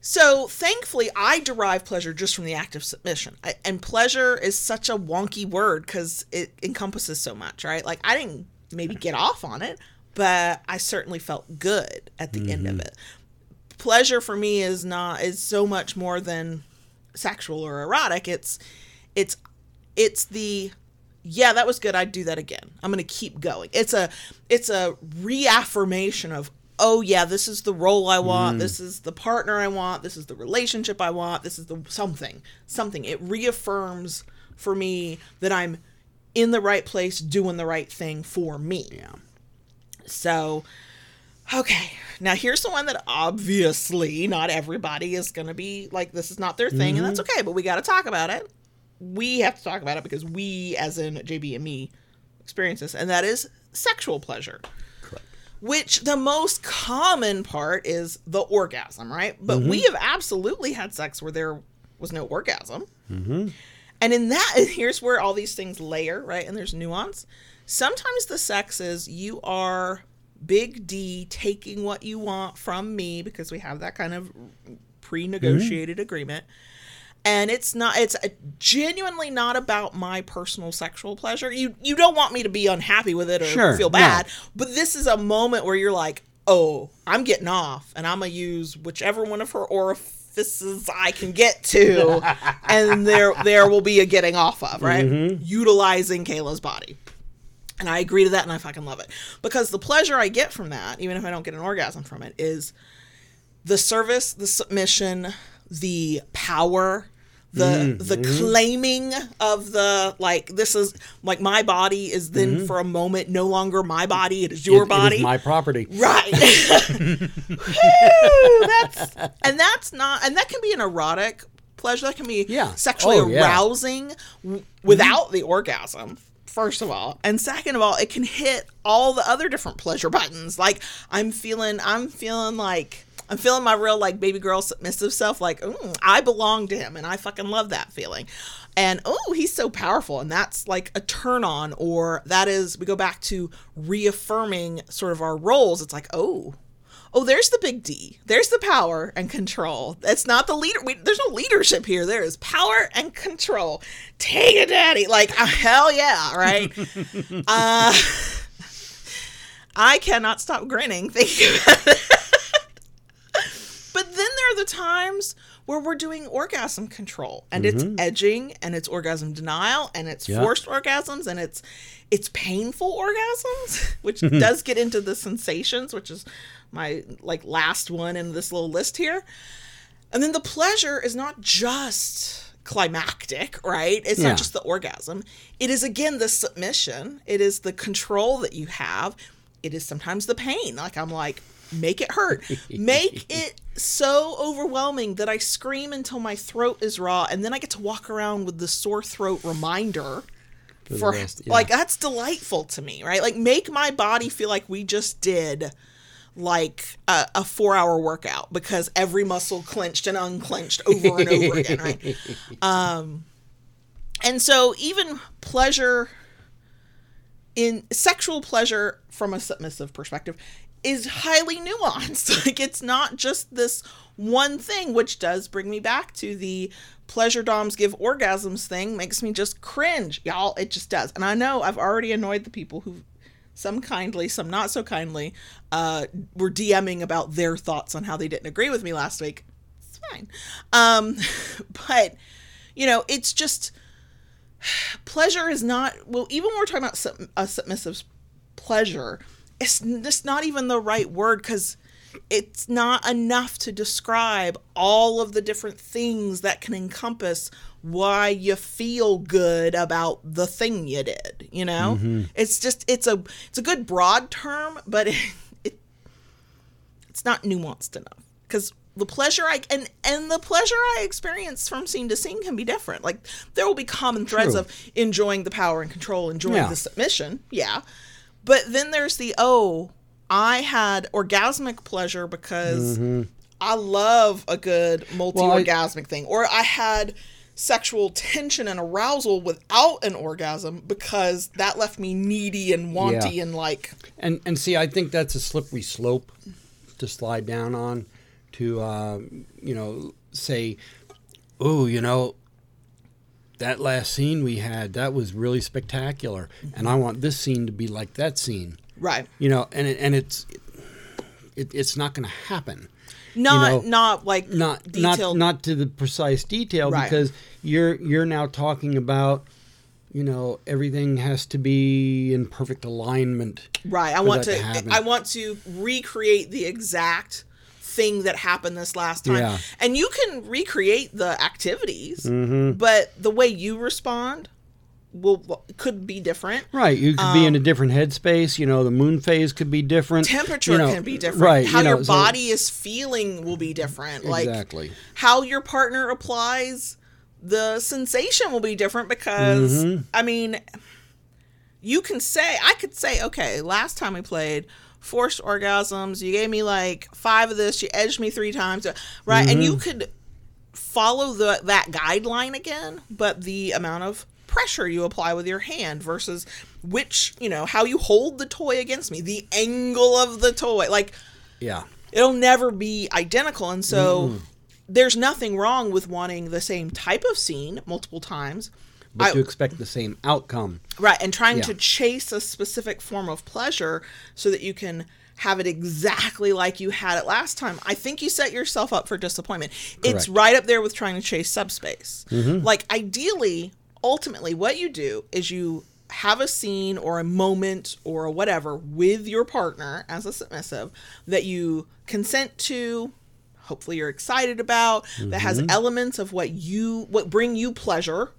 A: So thankfully, I derive pleasure just from the act of submission. I, and pleasure is such a wonky word because it encompasses so much, right? Like I didn't maybe get off on it, but I certainly felt good at the end of mm-hmm. it. Pleasure for me is not is so much more than sexual or erotic. It's it's it's the yeah that was good i'd do that again i'm gonna keep going it's a it's a reaffirmation of oh yeah this is the role i want mm. this is the partner i want this is the relationship i want this is the something something it reaffirms for me that i'm in the right place doing the right thing for me
B: Yeah.
A: so, okay. Now, here's the one that obviously not everybody is going to be like, this is not their thing, and that's mm-hmm. okay, but we got to talk about it. We have to talk about it because we, as in JB and me, experience this, and that is sexual pleasure. Which the most common part is the orgasm, right? But we mm-hmm. have absolutely had sex where there was no orgasm. Mm-hmm. And in that, here's where all these things layer, right? And there's nuance. Sometimes the sex is you are big D taking what you want from me because we have that kind of mm-hmm. pre negotiated agreement. And it's not, it's genuinely not about my personal sexual pleasure. You, you don't want me to be unhappy with it or
B: Sure,
A: feel
B: no.
A: bad, but this is a moment where you're like, oh, I'm getting off and I'm to use whichever one of her orifices I can get to. and there, there will be a getting off of, right? Mm-hmm. Utilizing Kayla's body. And I agree to that and I fucking love it. Because the pleasure I get from that, even if I don't get an orgasm from it, is the service, the submission, the power, the mm-hmm. the claiming of the like this is like my body is then mm-hmm. for a moment no longer my body it is your
B: It-
A: body
B: It is my property.
A: Right. Woo, that's and that's not and that can be an erotic pleasure. That can be
B: Yeah.
A: sexually
B: Oh, yeah.
A: arousing w- without the orgasm. First of all, and second of all, it can hit all the other different pleasure buttons. Like I'm feeling, I'm feeling like I'm feeling my real like baby girl submissive self. Like ooh, I belong to him, and I fucking love that feeling. And oh, he's so powerful, and that's like a turn on. Or that is we go back to reaffirming sort of our roles. It's like oh, oh, there's the big D. There's the power and control. It's not the leader. We, there's no leadership here. There is power and control. Take it, daddy. Like, uh, hell yeah, right? uh, I cannot stop grinning thinking about it. but then there are the times where we're doing orgasm control and it's mm-hmm. edging and it's orgasm denial and it's
B: Yeah.
A: forced orgasms and it's it's painful orgasms which does get into the sensations which is my like last one in this little list here and then the pleasure is not just climactic, right? It's
B: Yeah.
A: not just the orgasm. It is again the submission. It is the control that you have. It is sometimes the pain. Like I'm like, make it hurt. make it so overwhelming that I scream until my throat is raw and then I get to walk around with the sore throat reminder
B: the
A: for
B: rest, yeah.
A: like that's delightful to me, right? Like make my body feel like we just did like a, a four hour workout because every muscle clenched and unclenched over and over again, right? Um, and so even pleasure in sexual pleasure from a submissive perspective is highly nuanced. like it's not just this one thing, which does bring me back to the pleasure doms give orgasms thing makes me just cringe. Y'all, it just does. And I know I've already annoyed the people who some kindly, some not so kindly, uh, were DMing about their thoughts on how they didn't agree with me last week. It's fine. Um, but, you know, it's just pleasure is not, well, even when we're talking about sub, a submissive pleasure, it's just not even the right word because it's not enough to describe all of the different things that can encompass why you feel good about the thing you did you know mm-hmm. it's just it's a it's a good broad term but it, it it's not nuanced enough because the pleasure I and and the pleasure I experience from scene to scene can be different. Like there will be common threads
B: True.
A: of enjoying the power and control, enjoying
B: Yeah.
A: the submission, yeah. But then there's the oh, I had orgasmic pleasure because I love a good multi-orgasmic thing, or I had sexual tension and arousal without an orgasm because that left me needy and wanty
B: Yeah.
A: and like
B: And and see, I think that's a slippery slope to slide down on. To uh, you know, say, oh, you know, that last scene we had that was really spectacular, mm-hmm. and I want this scene to be like that scene.
A: right.
B: You know, and it, and it's it, it's not going to happen.
A: Not
B: know,
A: not like
B: Not
A: detailed
B: not not to the precise detail
A: Right.
B: because you're you're now talking about. You know, everything has to be in perfect alignment.
A: Right. I want to,
B: to.
A: I want to recreate the exact thing that happened this last time.
B: Yeah.
A: And you can recreate the activities,
B: Mm-hmm.
A: but the way you respond will could be different.
B: Right, you could be in a different headspace. You know, the moon phase could be different.
A: Temperature
B: you know,
A: can be different.
B: Right,
A: How
B: you know,
A: your
B: so-
A: body is feeling will be different. Like
B: Exactly.
A: how your partner applies the sensation will be different because
B: Mm-hmm.
A: I mean you can say I could say okay last time we played forced orgasms. You gave me like five of this. You edged me three times. Right and
B: Mm-hmm.
A: you could follow the that guideline again but the amount of pressure you apply with your hand versus which you know how you hold the toy against me the angle of the toy like
B: yeah,
A: it'll never be identical and so there's nothing wrong with wanting the same type of scene multiple times
B: but
A: I-
B: to expect the same outcome.
A: right and trying
B: Yeah.
A: to chase a specific form of pleasure so that you can have it exactly like you had it last time i think you set yourself up for disappointment it's right up there with trying to chase subspace
B: Mm-hmm.
A: like ideally ultimately what you do is you have a scene or a moment or whatever with your partner as a submissive that you consent to hopefully you're excited about that has
B: Mm-hmm.
A: elements of what you what bring you pleasure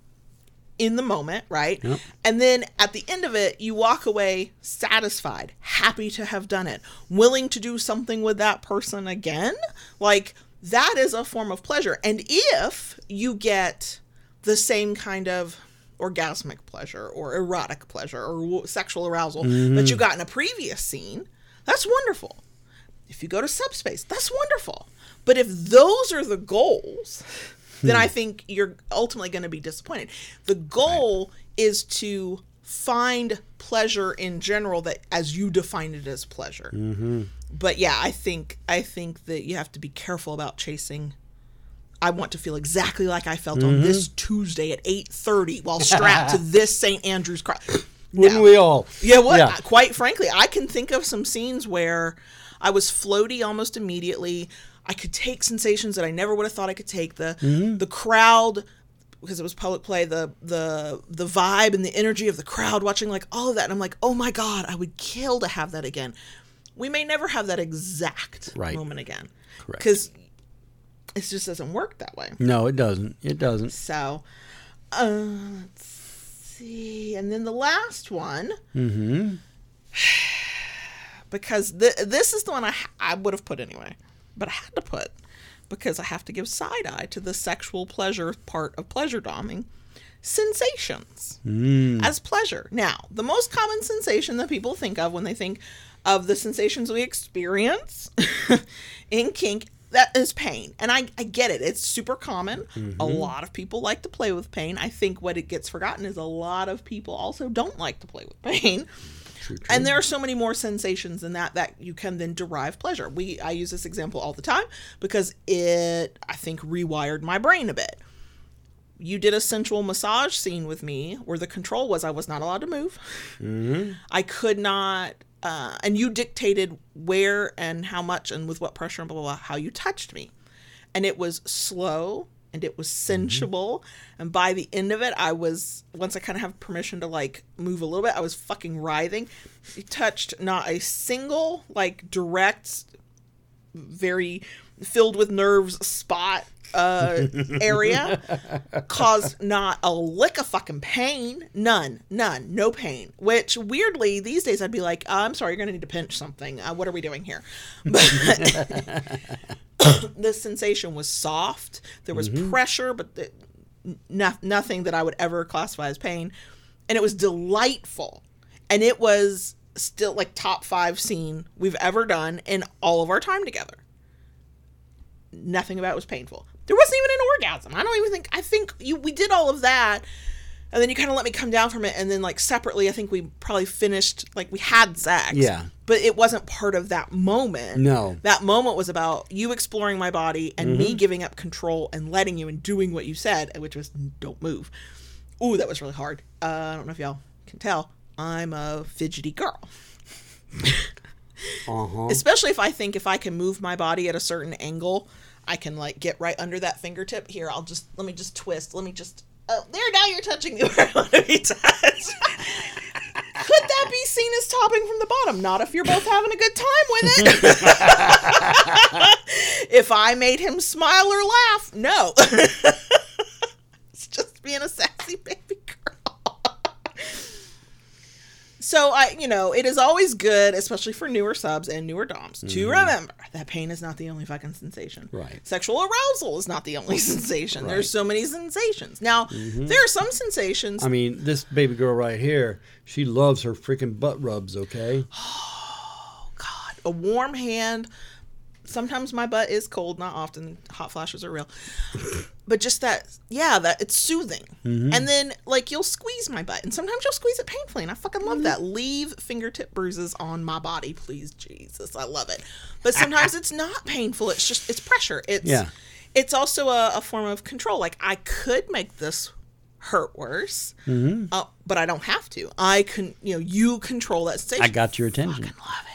A: in the moment, right?
B: Yep.
A: And then at the end of it, you walk away satisfied, happy to have done it, willing to do something with that person again. Like that is a form of pleasure. And if you get the same kind of orgasmic pleasure or erotic pleasure or sexual arousal that you mm-hmm. got in a previous scene, that's wonderful. If you go to subspace, that's wonderful. But if those are the goals, then I think you're ultimately going to be disappointed. The goal is to find pleasure in general that as you define it as pleasure. Mm-hmm. But yeah, I think I think that you have to be careful about chasing. I want to feel exactly like I felt on this Tuesday at eight thirty while strapped to this St. Andrew's cross.
B: Wouldn't we all?
A: Yeah, what?
B: Yeah.
A: Quite frankly, I can think of some scenes where I was floaty almost immediately. I could take sensations that I never would have thought I could take. The
B: Mm-hmm.
A: the crowd because it was public play, the the the vibe and the energy of the crowd watching like all of that. And I'm like, oh my God, I would kill to have that again. We may never have that exact
B: Right.
A: moment again.
B: Correct.
A: Because it just doesn't work that way.
B: No, it doesn't. It doesn't.
A: So uh, let's see. And then the last one
B: Mm-hmm.
A: because th- this is the one I, I would have put anyway, but I had to put because I have to give side eye to the sexual pleasure part of pleasure doming sensations mm. as pleasure. Now, the most common sensation that people think of when they think of the sensations we experience in kink that is pain. And I, I get it. It's super common. A mm-hmm. lot of people like to play with pain. I think what it gets forgotten is a lot of people also don't like to play with pain
B: True, true.
A: and there are so many more sensations than that that you can then derive pleasure. We I use this example all the time because it I think rewired my brain a bit. You did a sensual massage scene with me where the control was I was not allowed to move. I could not uh, and you dictated where and how much and with what pressure and blah blah blah how you touched me. And it was slow and it was sensual. And by the end of it, I was once I kind of have permission to like move a little bit, I was fucking writhing. He touched not a single like direct, very filled with nerves spot uh area. Caused not a lick of fucking pain. None. None. No pain. Which weirdly these days i'd be like uh, i'm sorry you're gonna need to pinch something. Uh, what are we doing here? But the sensation was soft. There was mm-hmm. pressure, but the, no, nothing that I would ever classify as pain. And it was delightful. And it was still like top five scene we've ever done in all of our time together. Nothing about it was painful. There wasn't even an orgasm. I don't even think, I think you, we did all of that. And then you kind of let me come down from it. And then, like, separately, I think we probably finished, like, we had sex.
B: Yeah.
A: But it wasn't part of that moment.
B: No.
A: That moment was about you exploring my body and
B: Mm-hmm.
A: me giving up control and letting you and doing what you said, which was don't move. Ooh, that was really hard. Uh, I don't know if y'all can tell. I'm a fidgety girl.
B: Uh-huh.
A: Especially if I think if I can move my body at a certain angle, I can like get right under that fingertip. Here, I'll just let me just twist. Let me just. Oh, there! Now you're touching me where I want to be touched. Could that be seen as topping from the bottom? Not if you're both having a good time with it. if I made him smile or laugh, no. it's just being a sassy baby girl. So I, you know, it is always good, especially for newer subs and newer doms, to mm-hmm. remember that pain is not the only fucking sensation.
B: Right.
A: Sexual arousal is not the only sensation.
B: Right.
A: There's so many sensations. Now, mm-hmm. there are some sensations.
B: I mean, this baby girl right here, she loves her freaking butt rubs, okay?
A: Oh God, a warm hand. Sometimes my butt is cold, not often. Hot flashes are real. But just that, yeah, that it's soothing. Mm-hmm. And then, like, you'll squeeze my butt, and sometimes you'll squeeze it painfully, and I fucking love mm-hmm. that. Leave fingertip bruises on my body, please, Jesus, I love it. But sometimes it's not painful. It's just it's pressure. It's
B: Yeah.
A: It's also a, a form of control. Like I could make this hurt worse, mm-hmm. uh, but I don't have to. I can, you know, you control that sensation.
B: I got your attention.
A: Fucking love it.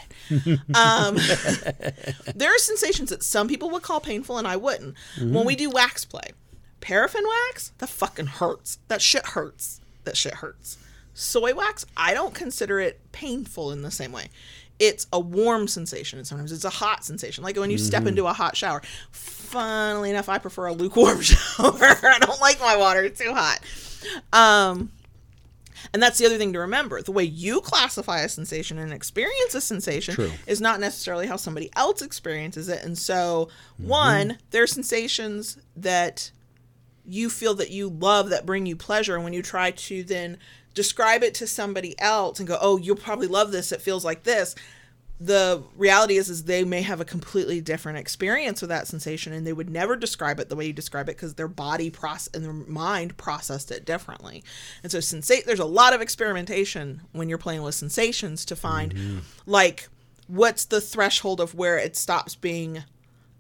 A: Um, there are sensations that some people would call painful and I wouldn't. When we do wax play, paraffin wax, that fucking hurts. That shit hurts. That shit hurts. Soy wax, I don't consider it painful in the same way. it's a warm sensation and sometimes it's a hot sensation. Like when you step into a hot shower. Funnily enough, I prefer a lukewarm shower. I don't like my water too hot. Um, and that's the other thing to remember. The way you classify a sensation and experience a sensation
B: True.
A: is not necessarily how somebody else experiences it. And so, mm-hmm. one, there are sensations that you feel that you love that bring you pleasure. And when you try to then describe it to somebody else and go, oh, you'll probably love this, it feels like this. The reality is, is they may have a completely different experience with that sensation, and they would never describe it the way you describe it because their body process and their mind processed it differently. And so, sensa- there's a lot of experimentation when you're playing with sensations to find, mm-hmm. like, what's the threshold of where it stops being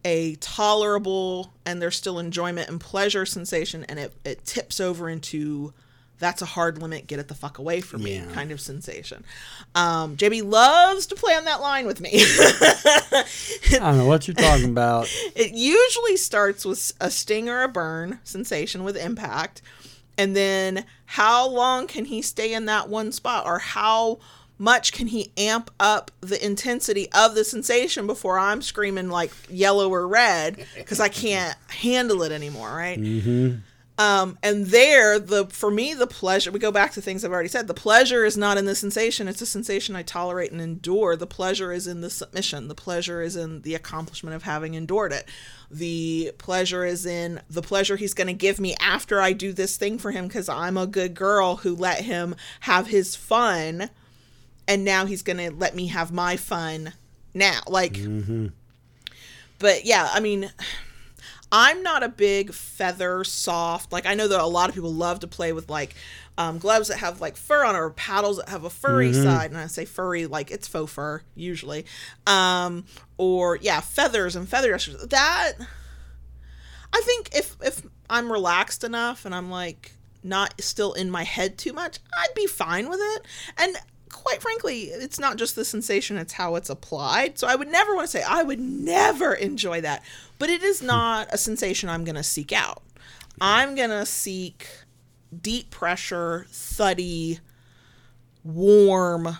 A: a tolerable and there's still enjoyment and pleasure sensation and it, it tips over into that's a hard limit get it the fuck away from me kind of sensation. Um jb loves to play on that line with me.
B: I don't know what you're talking about.
A: it usually starts with a sting or a burn sensation with impact and then how long can he stay in that one spot or how much can he amp up the intensity of the sensation before i'm screaming like yellow or red because i can't handle it anymore right um, and there, the for me, the pleasure. We go back to things I've already said. The pleasure is not in the sensation; it's a sensation I tolerate and endure. The pleasure is in the submission. The pleasure is in the accomplishment of having endured it. The pleasure is in the pleasure he's going to give me after I do this thing for him because I'm a good girl who let him have his fun, and now he's going to let me have my fun now. Like, but yeah, I mean. I'm not a big feather soft. Like I know that a lot of people love to play with like um, gloves that have like fur on it or paddles that have a furry side. And I say furry like it's faux fur usually. Um, or yeah, feathers and feather dressers. That I think if if I'm relaxed enough and I'm like not still in my head too much, I'd be fine with it. And quite frankly, it's not just the sensation, it's how it's applied. So I would never want to say I would never enjoy that. But it is hmm. not a sensation I'm going to seek out. I'm going to seek deep pressure, thuddy, warm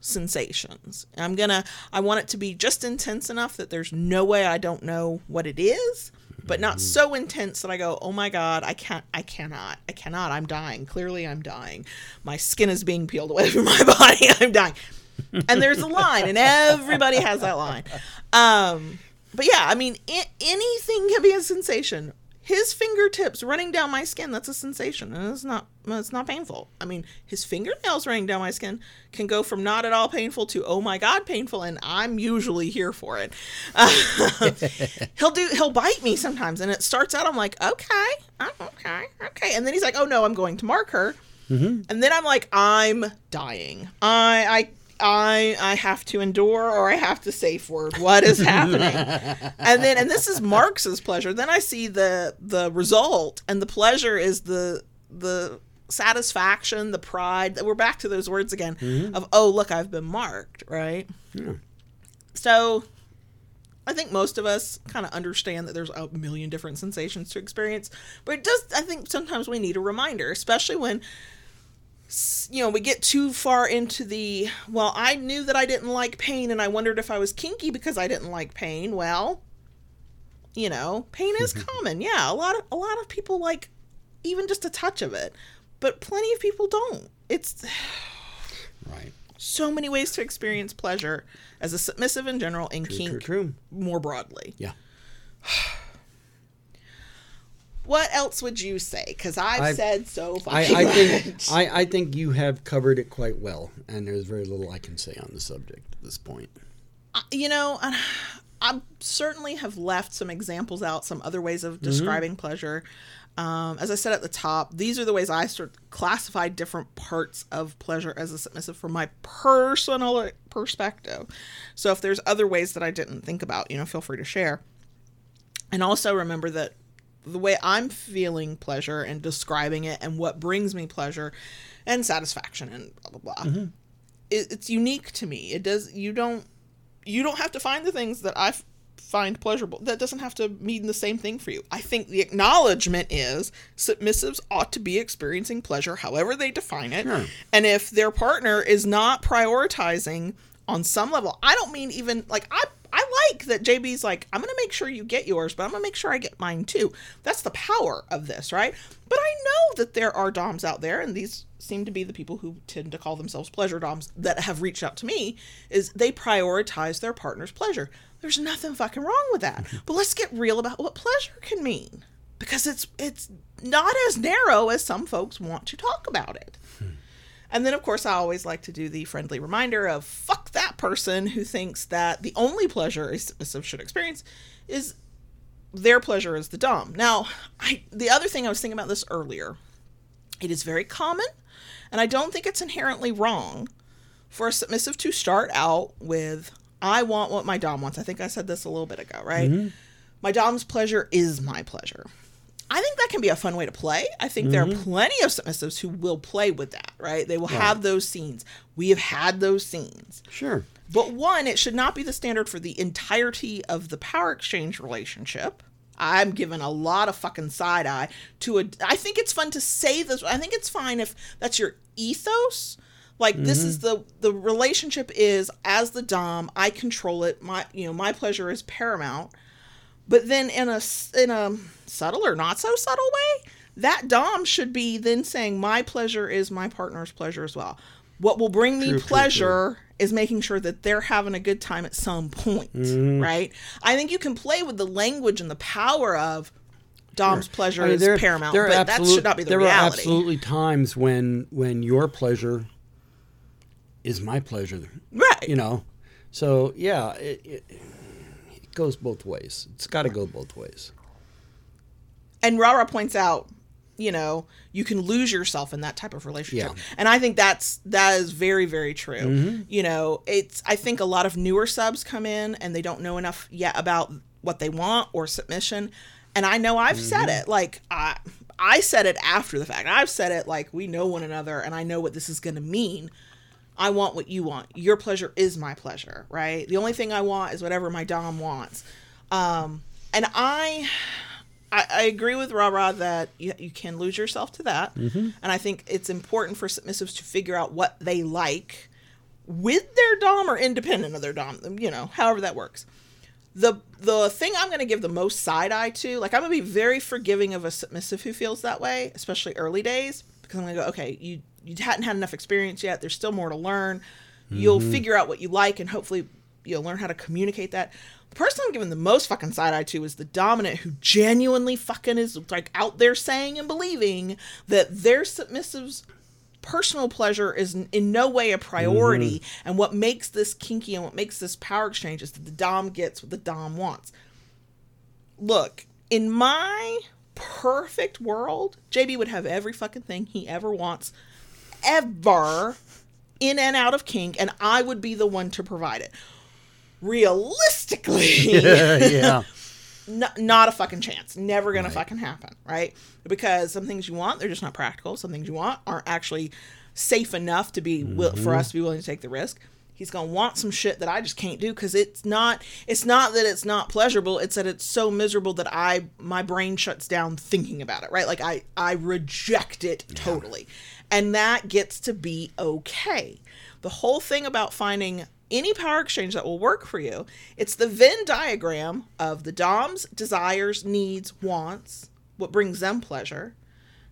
A: sensations. I'm going to I want it to be just intense enough that there's no way I don't know what it is, but not so intense that I go, "Oh my god, I can't I cannot. I cannot. I'm dying. Clearly I'm dying. My skin is being peeled away from my body. I'm dying." and there's a line and everybody has that line. Um but yeah, I mean, I- anything can be a sensation. His fingertips running down my skin, that's a sensation. And it's not it's not painful. I mean, his fingernails running down my skin can go from not at all painful to oh my god painful and I'm usually here for it. he'll do he'll bite me sometimes and it starts out I'm like, "Okay. I'm okay. Okay." And then he's like, "Oh no, I'm going to mark her." Mm-hmm. And then I'm like, I'm dying. I I I I have to endure or I have to safe word. What is happening? and then and this is Marx's pleasure. Then I see the the result and the pleasure is the the satisfaction, the pride. That we're back to those words again mm-hmm. of oh look, I've been marked, right? Yeah. So I think most of us kind of understand that there's a million different sensations to experience, but it does. I think sometimes we need a reminder, especially when you know we get too far into the. Well, I knew that I didn't like pain, and I wondered if I was kinky because I didn't like pain. Well, you know, pain is mm-hmm. common. Yeah, a lot of a lot of people like even just a touch of it, but plenty of people don't. It's
B: Right.
A: so many ways to experience pleasure as a submissive in general and kink
B: True, true.
A: more broadly.
B: Yeah.
A: What else would you say? Because I've,
B: I've-
A: said so
B: I,
A: fucking
B: I think. I, I think you have covered it quite well, and there's very little I can say on the subject at this point.
A: you know, I, I certainly have left some examples out, some other ways of describing pleasure. Um, as I said at the top, these are the ways I sort of classify different parts of pleasure as a submissive from my personal perspective. So if there's other ways that I didn't think about, you know, feel free to share. And also remember that the way I'm feeling pleasure and describing it and what brings me pleasure and satisfaction and blah blah blah. Mm-hmm. It, it's unique to me. It does you don't you don't have to find the things that I f- find pleasurable. That doesn't have to mean the same thing for you. I think the acknowledgement is submissives ought to be experiencing pleasure however they define it.
B: Sure.
A: And if their partner is not prioritizing on some level. I don't mean even like I I like that JB's like, I'm gonna make sure you get yours, but I'm gonna make sure I get mine too. That's the power of this, right? But I know that there are DOMs out there, and these seem to be the people who tend to call themselves pleasure DOMs that have reached out to me, is they prioritize their partner's pleasure. There's nothing fucking wrong with that. Mm-hmm. But let's get real about what pleasure can mean. Because it's it's not as narrow as some folks want to talk about it. Hmm. And then, of course, I always like to do the friendly reminder of fuck that person who thinks that the only pleasure a submissive should experience is their pleasure as the dom. Now, I the other thing I was thinking about this earlier, it is very common, and I don't think it's inherently wrong for a submissive to start out with I want what my dom wants. I think I said this a little bit ago, right? Mm-hmm. My dom's pleasure is my pleasure. I think that can be a fun way to play. I think there are mm-hmm. plenty of submissives who will play with that, right? They will have those scenes. We have had those scenes.
B: Sure.
A: But one, it should not be the standard for the entirety of the power exchange relationship. I'm giving a lot of fucking side eye to a. I think it's fun to say this. I think it's fine if that's your ethos. Like this is mm-hmm. the the relationship is as the dom, I control it. My you know my pleasure is paramount. But then in a in a subtle or not so subtle way, that dom should be then saying my pleasure is my partner's pleasure as well. What will bring me
B: True, true,
A: pleasure is making sure that they're having a good time at some point,
B: Mm-hmm.
A: right? I think you can play with the language and the power of dom's pleasure
B: I mean,
A: is
B: there-
A: paramount,
B: there
A: but that should not be the
B: there
A: reality.
B: are absolutely times when when your pleasure is my pleasure.
A: Right.
B: You know. So yeah, it, it, it goes both ways. It's got to go both ways.
A: And Rara points out, you know, you can lose yourself in that type of relationship.
B: Yeah.
A: And I think that's that is very very true. You know, it's I think a lot of newer subs come in and they don't know enough yet about what they want or submission. And I know I've said it like I I said it after the fact. I've said it like we know one another and I know what this is going to mean. I want what you want. Your pleasure is my pleasure, right? The only thing I want is whatever my dom wants. Um, and I, I, I agree with Rara that you, you can lose yourself to that. Mm-hmm. And I think it's important for submissives to figure out what they like with their dom or independent of their dom. You know, however that works. The the thing I'm going to give the most side eye to, like I'm going to be very forgiving of a submissive who feels that way, especially early days, because I'm going to go, okay, you you hadn't had enough experience yet. There's still more to learn. You'll mm-hmm. figure out what you like, and hopefully you'll learn how to communicate that. The person I'm giving the most fucking side eye to is the dominant who genuinely fucking is like out there saying and believing that their submissives personal pleasure is in, in no way a priority. Mm-hmm. And what makes this kinky and what makes this power exchange is that the dom gets what the dom wants. Look in my perfect world jb would have every fucking thing he ever wants ever in and out of kink and i would be the one to provide it realistically
B: yeah.
A: n- not a fucking chance. Never gonna fucking happen, right? Because some things you want, they're just not practical. Some things you want aren't actually safe enough to be will for mm-hmm. us to be willing to take the risk. He's gonna want some shit that I just can't do because it's not. It's not that it's not pleasurable. It's that it's so miserable that I my brain shuts down thinking about it. Right? Like I I reject it totally, and that gets to be okay. The whole thing about finding any power exchange that will work for you. It's the Venn diagram of the Dom's desires, needs, wants, what brings them pleasure.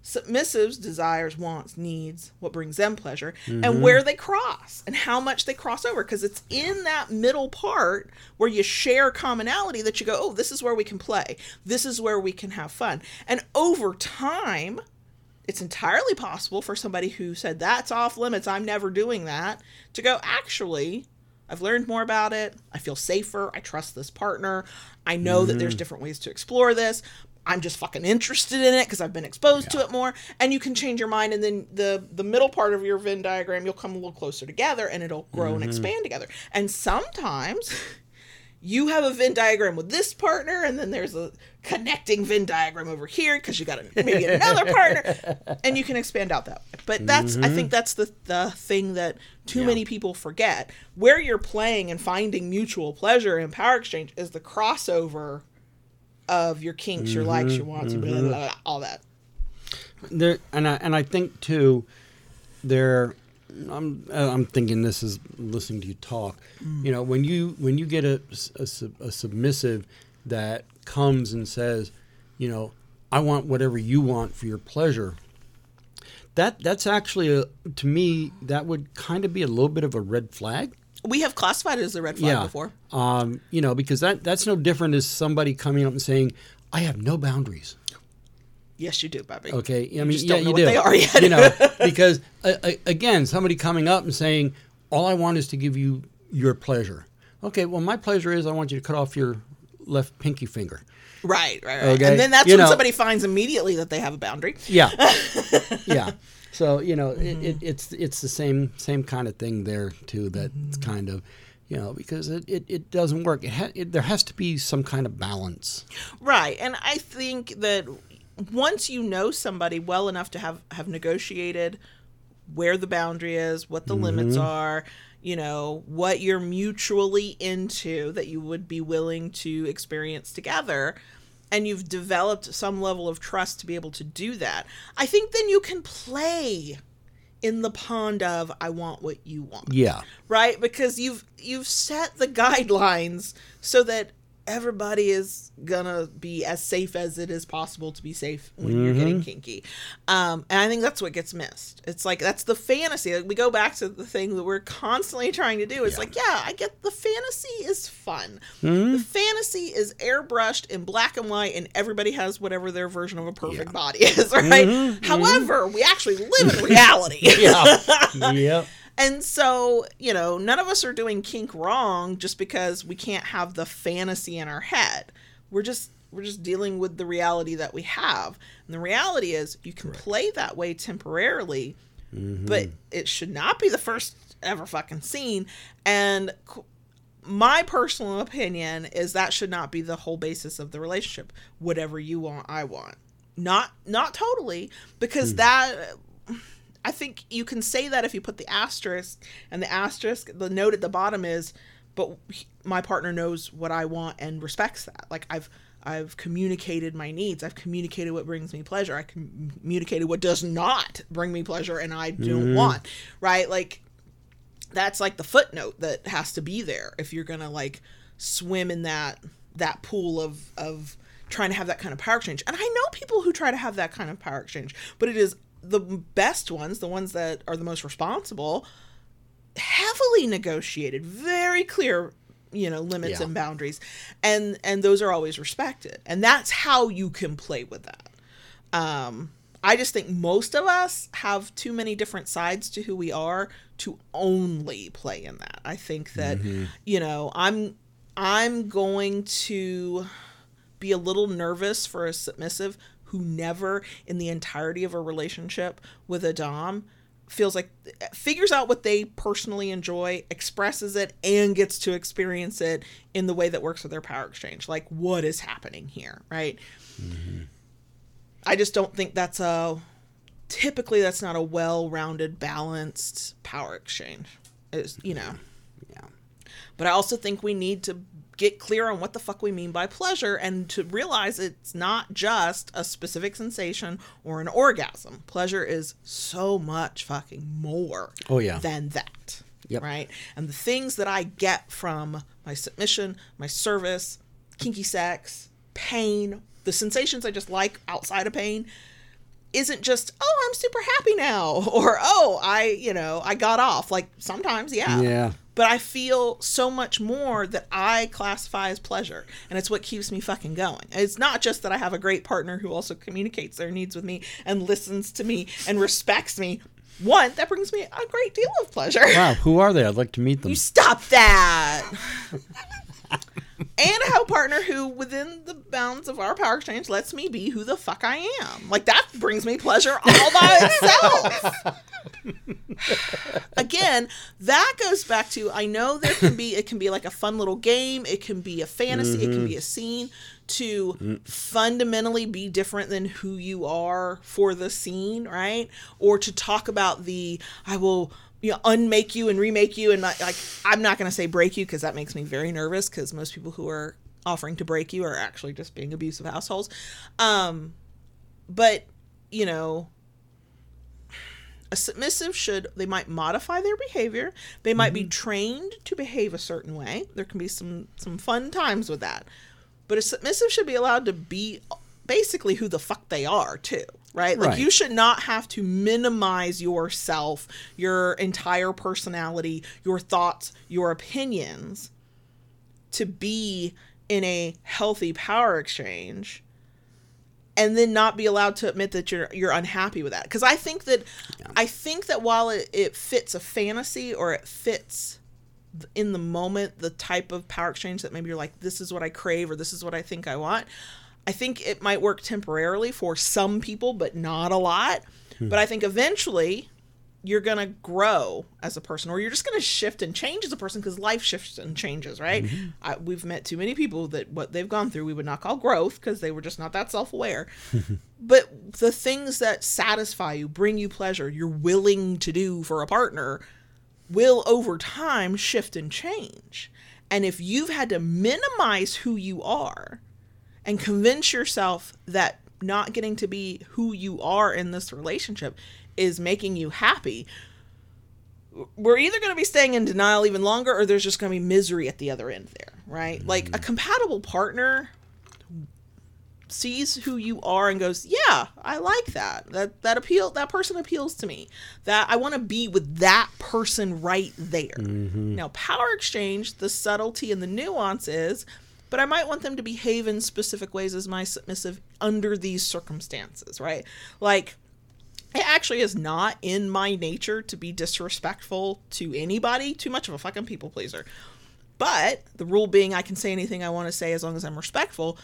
A: Submissives desires, wants, needs, what brings them pleasure, and mm-hmm. where they cross and how much they cross over. Because it's in that middle part where you share commonality that you go, oh, this is where we can play. This is where we can have fun. And over time, it's entirely possible for somebody who said that's off limits i'm never doing that to go actually i've learned more about it. I feel safer. I trust this partner. I know that there's mm. different ways to explore this. I'm just fucking interested in it because i've been exposed to it more. And you can change your mind and then the the middle part of your venn diagram you'll come a little closer together and it'll grow and mm-hmm. expand together. And sometimes you have a Venn diagram with this partner, and then there's a connecting Venn diagram over here because you got a, maybe another partner, and you can expand out that way. But that's I think mm-hmm. that's the the thing that too many people forget. Where you're playing and finding mutual pleasure and power exchange is the crossover of your kinks, your likes, mm-hmm. your wants, your blah, blah, blah, blah, all that.
B: there and I, and I think too there I'm uh, I'm thinking this is listening to you talk. You know, when you when you get a, a, a submissive that comes and says, you know, I want whatever you want for your pleasure. That that's actually a, to me that would kind of be a little bit of a red flag.
A: We have classified it as a red flag before.
B: Um, you know, because that that's no different as somebody coming up and saying, "I have no boundaries."
A: Yes, you do, Bobby.
B: Okay, I mean, yeah,
A: don't know
B: you
A: what
B: do.
A: they are yet.
B: you know, because uh, uh, again, somebody coming up and saying, "All I want is to give you your pleasure." Okay, well, my pleasure is I want you to cut off your left pinky finger.
A: Right, right, right.
B: Okay,
A: And then that's
B: you
A: when
B: know-
A: somebody finds immediately that they have a boundary.
B: Yeah, yeah. So you know,
A: Mm-hmm.
B: it, it, it's it's the same same kind of thing there too. That's
A: Mm-hmm.
B: kind of. You know, because it, it, it doesn't work. It, ha- it there has to be some kind of balance.
A: Right. And I think that once you know somebody well enough to have have negotiated where the boundary is, what the limits mm-hmm. are, you know, what you're mutually into that you would be willing to experience together, and you've developed some level of trust to be able to do that. I think then you can play in the pond of I want what you want.
B: Yeah,
A: right? Because you've you've set the guidelines so that everybody is gonna be as safe as it is possible to be safe when you're mm-hmm. getting kinky. Um, and i think that's what gets missed. It's like that's the fantasy. Like, we go back to the thing that we're constantly trying to do. It's like yeah i get the fantasy is fun. Mm-hmm. The fantasy is airbrushed in black and white and everybody has whatever their version of a perfect body is right? Mm-hmm. However we actually live in reality.
B: Yeah, yep.
A: And so, you know, none of us are doing kink wrong just because we can't have the fantasy in our head. We're just we're just dealing with the reality that we have. And the reality is you can play that way temporarily, mm-hmm. but it should not be the first ever fucking scene. And my personal opinion is that should not be the whole basis of the relationship. Whatever you want, I want. Not not totally because hmm. that I think you can say that if you put the asterisk, and the asterisk, the note at the bottom is, but my partner knows what I want and respects that. Like I've I've communicated my needs. I've communicated what brings me pleasure. I com- communicated what does not bring me pleasure and I don't mm-hmm. want. Right? Like that's like the footnote that has to be there if you're gonna like swim in that that pool of of trying to have that kind of power exchange and i know people who try to have that kind of power exchange but it is the best ones the ones that are the most responsible heavily negotiated very clear you know limits
B: Yeah.
A: and boundaries. And and those are always respected. And that's how you can play with that. Um i just think most of us have too many different sides to who we are to only play in that. I think that you know i'm i'm going to be a little nervous for a submissive who never in the entirety of a relationship with a dom feels like figures out what they personally enjoy expresses it and gets to experience it in the way that works with their power exchange. Like what is happening here right? Mm-hmm. I just don't think that's a typically that's not a well-rounded balanced power exchange is you know.
B: Yeah.
A: but I also think we need to get clear on what the fuck we mean by pleasure and to realize it's not just a specific sensation or an orgasm. Pleasure is so much fucking more
B: Oh, yeah.
A: than that.
B: Yep.
A: Right? And the things that I get from my submission, my service, kinky sex, pain, the sensations I just like outside of pain isn't just oh i'm super happy now or oh i you know i got off like sometimes yeah
B: Yeah.
A: but i feel so much more that i classify as pleasure and it's what keeps me fucking going it's not just that i have a great partner who also communicates their needs with me and listens to me and respects me one that brings me a great deal of pleasure
B: Wow, who are they? I'd like to meet them.
A: you stop that. and I have a partner who, within the bounds of our power exchange, lets me be who the fuck I am. Like that brings me pleasure all by itself. Again, that goes back to I know there can be it can be like a fun little game, it can be a fantasy, it can mm-hmm. be a scene to fundamentally be different than who you are for the scene, right? Or to talk about the I will you know, unmake you and remake you and not, like I'm not going to say break you because that makes me very nervous because most people who are offering to break you are actually just being abusive households. Um, but you know, A submissive should they might modify their behavior. They might be trained to behave a certain way. There can be some some fun times with that. But a submissive should be allowed to be basically who the fuck they are too, right? Like
B: Right.
A: you should not have to minimize yourself, your entire personality, your thoughts, your opinions to be in a healthy power exchange and then not be allowed to admit that you're you're unhappy with that because i think that i think that while it, it fits a fantasy or it fits in the moment the type of power exchange that maybe you're like this is what i crave or this is what i think i want i think it might work temporarily for some people but not a lot. Hmm. But i think eventually you're gonna grow as a person or you're just gonna shift and change as a person because life shifts and changes right? Mm-hmm. I, we've met too many people that what they've gone through we would not call growth because they were just not that self-aware. But the things that satisfy you bring you pleasure you're willing to do for a partner will over time shift and change. And if you've had to minimize who you are and convince yourself that not getting to be who you are in this relationship is making you happy, we're either going to be staying in denial even longer or there's just going to be misery at the other end there, right? Mm-hmm. Like a compatible partner sees who you are and goes, "Yeah, I like that. That that appeal that person appeals to me. That I want to be with that person right there." Mm-hmm. Now, power exchange, the subtlety and the nuance is, but I might want them to behave in specific ways as my submissive under these circumstances, right? Like it actually is not in my nature to be disrespectful to anybody, too much of a fucking people pleaser. But the rule being I can say anything I want to say as long as I'm respectful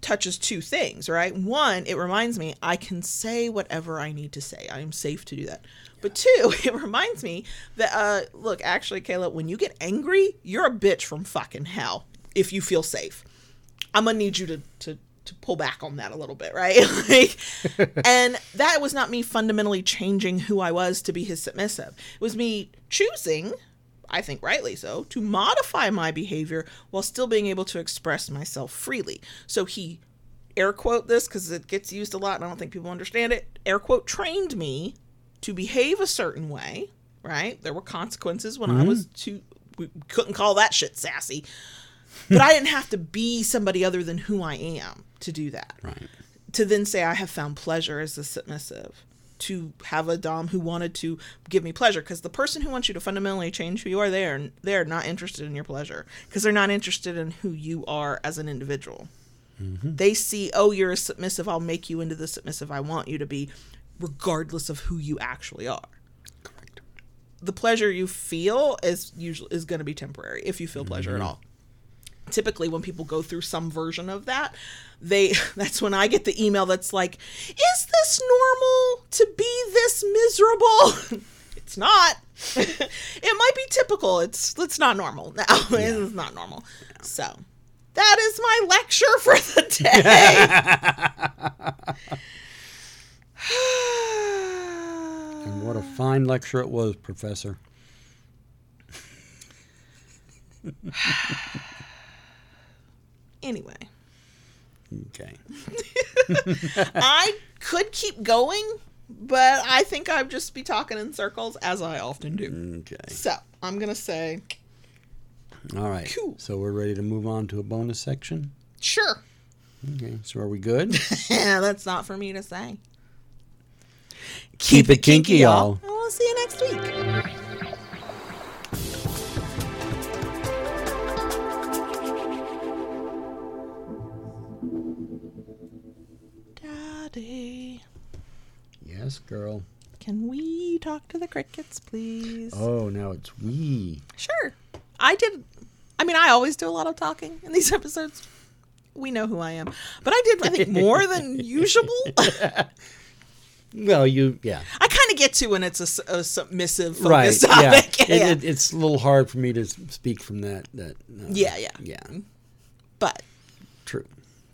A: touches two things, right? One, it reminds me I can say whatever I need to say. I am safe to do that. But two, it reminds me that uh look, actually, Kayla, when you get angry, you're a bitch from fucking hell if you feel safe. I'm gonna need you to to to pull back on that a little bit, right? like, and that was not me fundamentally changing who I was to be his submissive. It was me choosing, I think rightly so, to modify my behavior while still being able to express myself freely. So he air quote this because it gets used a lot and I don't think people understand it. Air quote trained me to behave a certain way, right? There were consequences when I mm-hmm. was too we couldn't call that shit sassy. But I didn't have to be somebody other than who I am to do that.
B: Right.
A: To then say I have found pleasure as a submissive. To have a dom who wanted to give me pleasure, because the person who wants you to fundamentally change who you are, they're they're not interested in your pleasure, because they're not interested in who you are as an individual. Mm-hmm. They see, oh, you're a submissive. I'll make you into the submissive I want you to be, regardless of who you actually are
B: Correct.
A: the pleasure you feel is usually is going to be temporary if you feel pleasure at mm-hmm. all typically when people go through some version of that they that's when i get the email that's like is this normal to be this miserable? It's not. It might be typical. It's it's not normal. Now it's not normal. So that is my lecture for the day.
B: And what a fine lecture it was, Professor.
A: anyway
B: Okay.
A: I could keep going, but I think I'd just be talking in circles as I often do.
B: Okay.
A: So I'm gonna say
B: All right.
A: Cool.
B: So we're ready to move on to a bonus section.
A: sure.
B: Okay. So are we good?
A: Yeah, that's not for me to say.
B: Keep it kinky, y'all.
A: And we'll see you next week.
B: Yes, girl.
A: can we talk to the crickets, please?
B: Oh, now it's we.
A: Sure. I did. I mean, I always do a lot of talking in these episodes. We know who I am. But I did, I think, more than usual.
B: Well, you, yeah.
A: I kind of get to when it's a submissive
B: Right.
A: focused
B: Yeah.
A: topic.
B: It,
A: Yeah.
B: it, it's a little hard for me to speak from that. That. Uh,
A: yeah, yeah.
B: Yeah.
A: But,
B: True.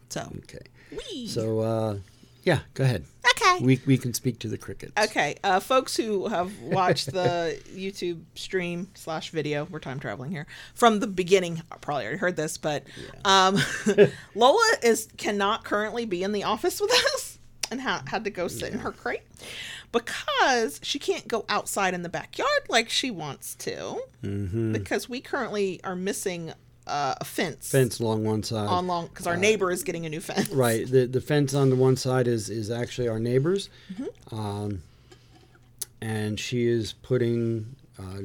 A: so.
B: Okay.
A: Wee.
B: So, uh, yeah. Go ahead.
A: okay.
B: We we can speak to the crickets.
A: Okay, uh, folks who have watched the YouTube stream slash video, we're time traveling here from the beginning. I Probably already heard this, but um, Lola is cannot currently be in the office with us, and ha- had to go sit in her crate because she can't go outside in the backyard like she wants to
B: Mm-hmm.
A: because we currently are missing uh, a fence,
B: Fence along one side.
A: on long because our neighbor is getting a new fence.
B: Right. The the fence on the one side is is actually our neighbor's,
A: Mm-hmm.
B: um, and she is putting uh,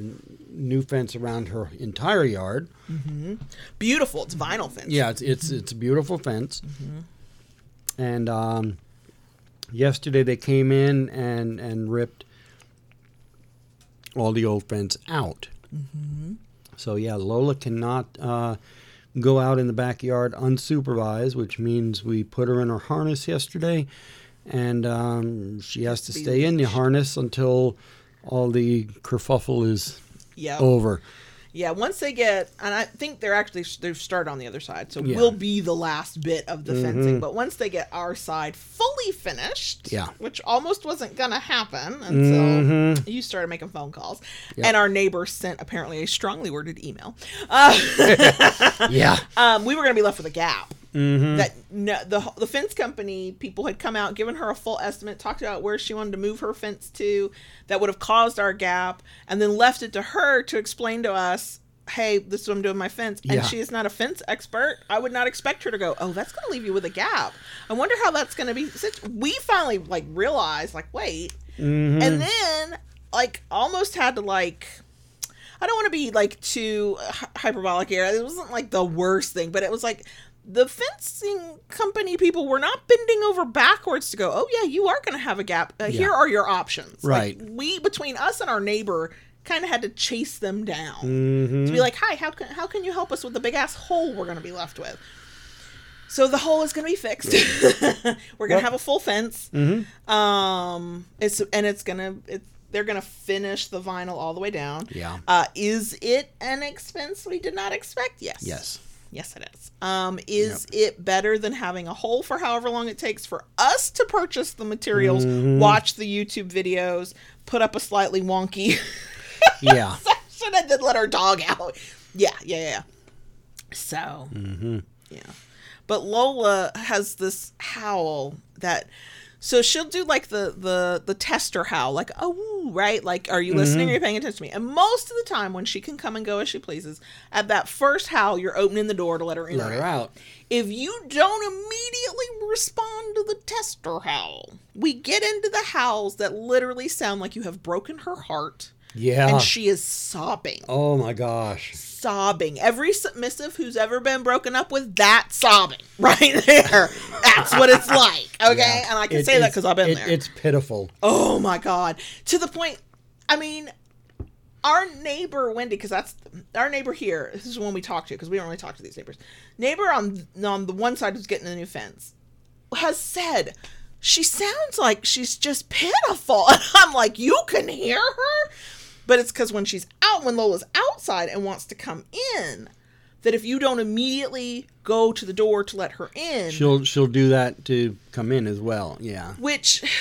B: new fence around her entire yard.
A: Beautiful. It's vinyl fence.
B: Yeah, it's it's it's a beautiful fence. And um, yesterday they came in and and ripped all the old fence out. So yeah, Lola cannot uh, go out in the backyard unsupervised, which means we put her in her harness yesterday, and um, she has to stay in the harness until all the kerfuffle is
A: Yeah.
B: over.
A: Yeah, once they get, and I think they're actually they've started on the other side, so
B: Yeah. Mm-hmm.
A: we'll be the last bit of the fencing. But once they get our side fully finished,
B: Yeah.
A: which almost wasn't gonna happen until you started making phone calls,
B: Mm-hmm. Yep.
A: and our neighbor sent apparently a strongly worded email. Uh,
B: Yeah.
A: um, we were gonna be left with a gap.
B: Mm-hmm.
A: That no, the the fence company people had come out, given her a full estimate, talked about where she wanted to move her fence to, that would have caused our gap, and then left it to her to explain to us, "Hey, this is what I'm doing my fence." And
B: Yeah.
A: she is not a fence expert. I would not expect her to go, "Oh, that's going to leave you with a gap." I wonder how that's going to be. Since we finally like realized, like, wait,
B: Mhm.
A: and then like almost had to like I don't want to be like too hyperbolic here. It wasn't like the worst thing, but it was like the fencing company people were not bending over backwards to go, "Oh yeah, you are going to have a gap. Uh, Here are your options."
B: Right.
A: Like, we between us and our neighbor kind of had to chase them down
B: Mhm.
A: to be like, "Hi, how can how can you help us with the big ass hole we're going to be left with?" So the hole is going to be fixed. we're going to have a full fence.
B: Mhm.
A: Um, it's and it's gonna it's they're gonna finish the vinyl all the way down.
B: Yeah.
A: Uh, is it an expense we did not expect? Yes.
B: Yes.
A: Yes, it is. Um, is it better than having a hole for however long it takes for us to purchase the materials,
B: Mm-hmm.
A: watch the YouTube videos, put up a slightly wonky
B: Yeah.
A: section, and then let our dog out? Yeah, yeah, yeah. So,
B: Mm-hmm.
A: yeah. But Lola has this howl that so she'll do like the the the tester howl, like oh woo, right, like are you listening? Mm-hmm. Are you paying attention to me? And most of the time, when she can come and go as she pleases, at that first howl, you're opening the door to let her in.
B: Let her out.
A: If you don't immediately respond to the tester howl, we get into the howls that literally sound like you have broken her heart
B: Yeah.
A: and she is sobbing
B: oh my gosh.
A: Sobbing. Every submissive who's ever been broken up with, that sobbing right there. That's what it's like. Okay,
B: Yeah.
A: and I can
B: It-
A: say that because I've been
B: it-
A: there.
B: It's pitiful.
A: oh my god, to the point. I mean, our neighbor Wendy, because that's our neighbor here. This is the one we talk to because we don't really talk to these neighbors. Neighbor on on the one side who's getting the new fence has said. She sounds like she's just pitiful. And I'm like, you can hear her? But it's because when she's out, when Lola's outside and wants to come in, that if you don't immediately go to the door to let her in,
B: She'll she'll do that to come in as well. Yeah.
A: which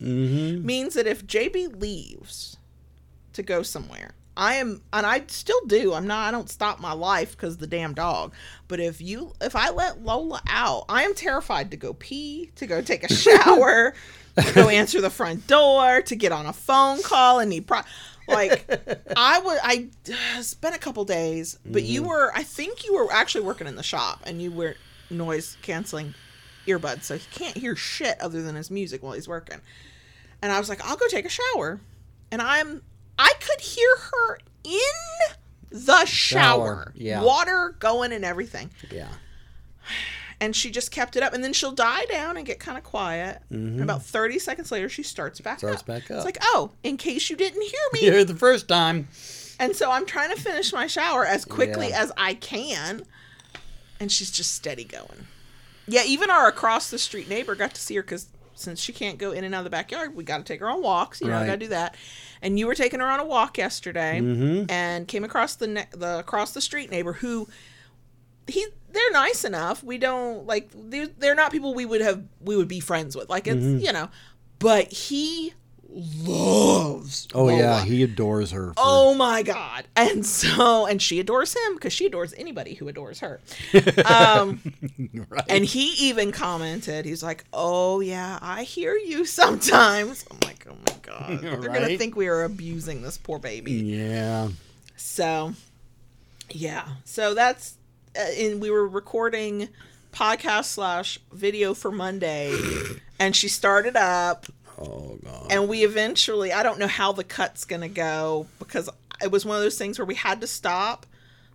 B: Mm-hmm.
A: means that if JB leaves to go somewhere, I am, and I still do. I'm not. I don't stop my life because the damn dog. But if you, if I let Lola out, I am terrified to go pee, to go take a shower, go answer the front door, to get on a phone call and need pro. Like I would. I uh, it's been a couple days, but you mm-hmm. were. I think you were actually working in the shop, and you were noise canceling earbuds, so he can't hear shit other than his music while he's working. And I was like, I'll go take a shower. And I'm I could hear her in the shower.
B: Shower, yeah.
A: Water going and everything.
B: Yeah.
A: And she just kept it up. And then she'll die down and get kind of quiet. And about 30 seconds later, she starts back
B: Mm-hmm. Starts
A: up.
B: back up.
A: It's like, oh, in case you didn't hear me.
B: Here the first time.
A: And so I'm trying to finish my shower as quickly
B: Yeah.
A: as I can. And she's just steady going. Yeah, even our across the street neighbor got to see her because since she can't go in and out of the backyard, we got to take her on walks. You know,
B: Right.
A: got to do that. And you were taking her on a walk yesterday
B: Mhm.
A: and came across the ne- the across the street neighbor who he they're nice enough. We don't like they're, they're not people we would have we would be friends with. Like it's
B: Mm-hmm.
A: you know, but he loves.
B: Oh yeah, he adores her. for-
A: Oh my god. And so and she adores him because she adores anybody who adores her. Um
B: right.
A: and he even commented, he's like, Oh yeah, I hear you sometimes. I'm like, oh my god. They're gonna think we are abusing this poor baby.
B: yeah.
A: So, yeah. So that's, Uh, and we were recording podcast slash video for Monday, and she started up,
B: Oh god.
A: and we eventually, I don't know how the cut's gonna go because it was one of those things where we had to stop.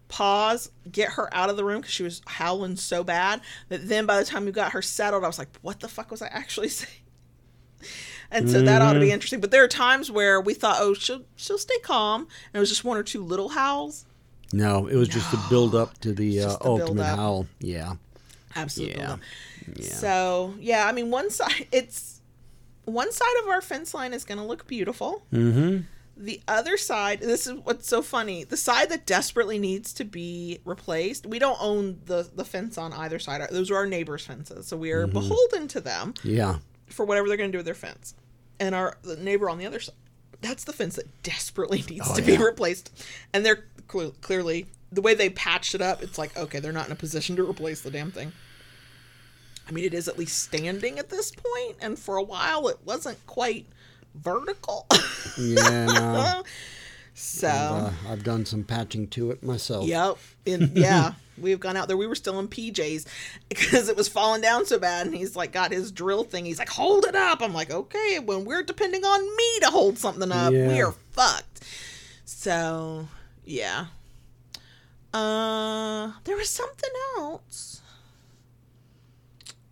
A: Pause, get her out of the room because she was howling so bad that then by the time we got her settled, I was like, "What the fuck was I actually saying?" And so that ought to be mm-hmm. interesting. But there are times where we thought, "Oh, she'll she'll stay calm," and it was just one or two little howls.
B: No, it was just a build up to the uh,
A: the
B: ultimate howl. Yeah.
A: Absolutely.
B: Yeah.
A: So yeah, I mean, one side it's one side of our fence line is going to look beautiful.
B: Mm-hmm.
A: The other side, this is what's so funny. The side that desperately needs to be replaced. We don't own the the fence on either side. Those are our neighbors' fences, so we are beholden to them
B: Yeah.
A: for whatever they're going to do with their fence. And our the neighbor on the other side, that's the fence that desperately needs
B: Oh,
A: to be replaced. And they're cl- clearly the way they patched it up. It's like okay, they're not in a position to replace the damn thing. I mean, it is at least standing at this point, and for a while it wasn't quite vertical.
B: Yeah. No.
A: so,
B: uh, I've done some patching to it myself.
A: yep, yeah, we've gone out there. We were still in PJs because it was falling down so bad, and he's like got his drill thing. He's like, hold it up. I'm like, okay. When we're depending on me to hold something up, we are fucked. So, yeah. Uh, there was something else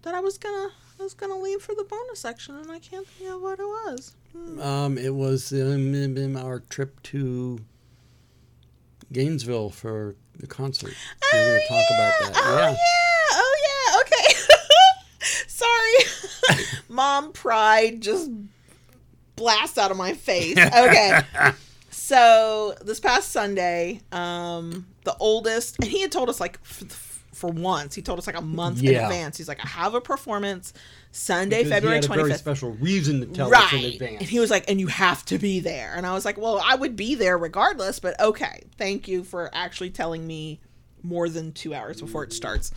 A: that I was gonna I was gonna leave for the bonus section, and I can't think of what it was. Hmm.
B: Um, it was um, our trip to Gainesville for the concert. We We're to talk about that.
A: Oh
B: yeah.
A: yeah. Oh yeah. Okay. Sorry. Mom pride just blasts out of my face. Okay. So this past Sunday, um, the oldest, and he had told us like f- for once, he told us like a month in advance. He's like, I have a performance Sunday,
B: Because he
A: February twenty
B: very special reason to tell us in advance.
A: And he was like, and you have to be there. And I was like, well, I would be there regardless, but okay. Thank you for actually telling me more than two hours before it starts.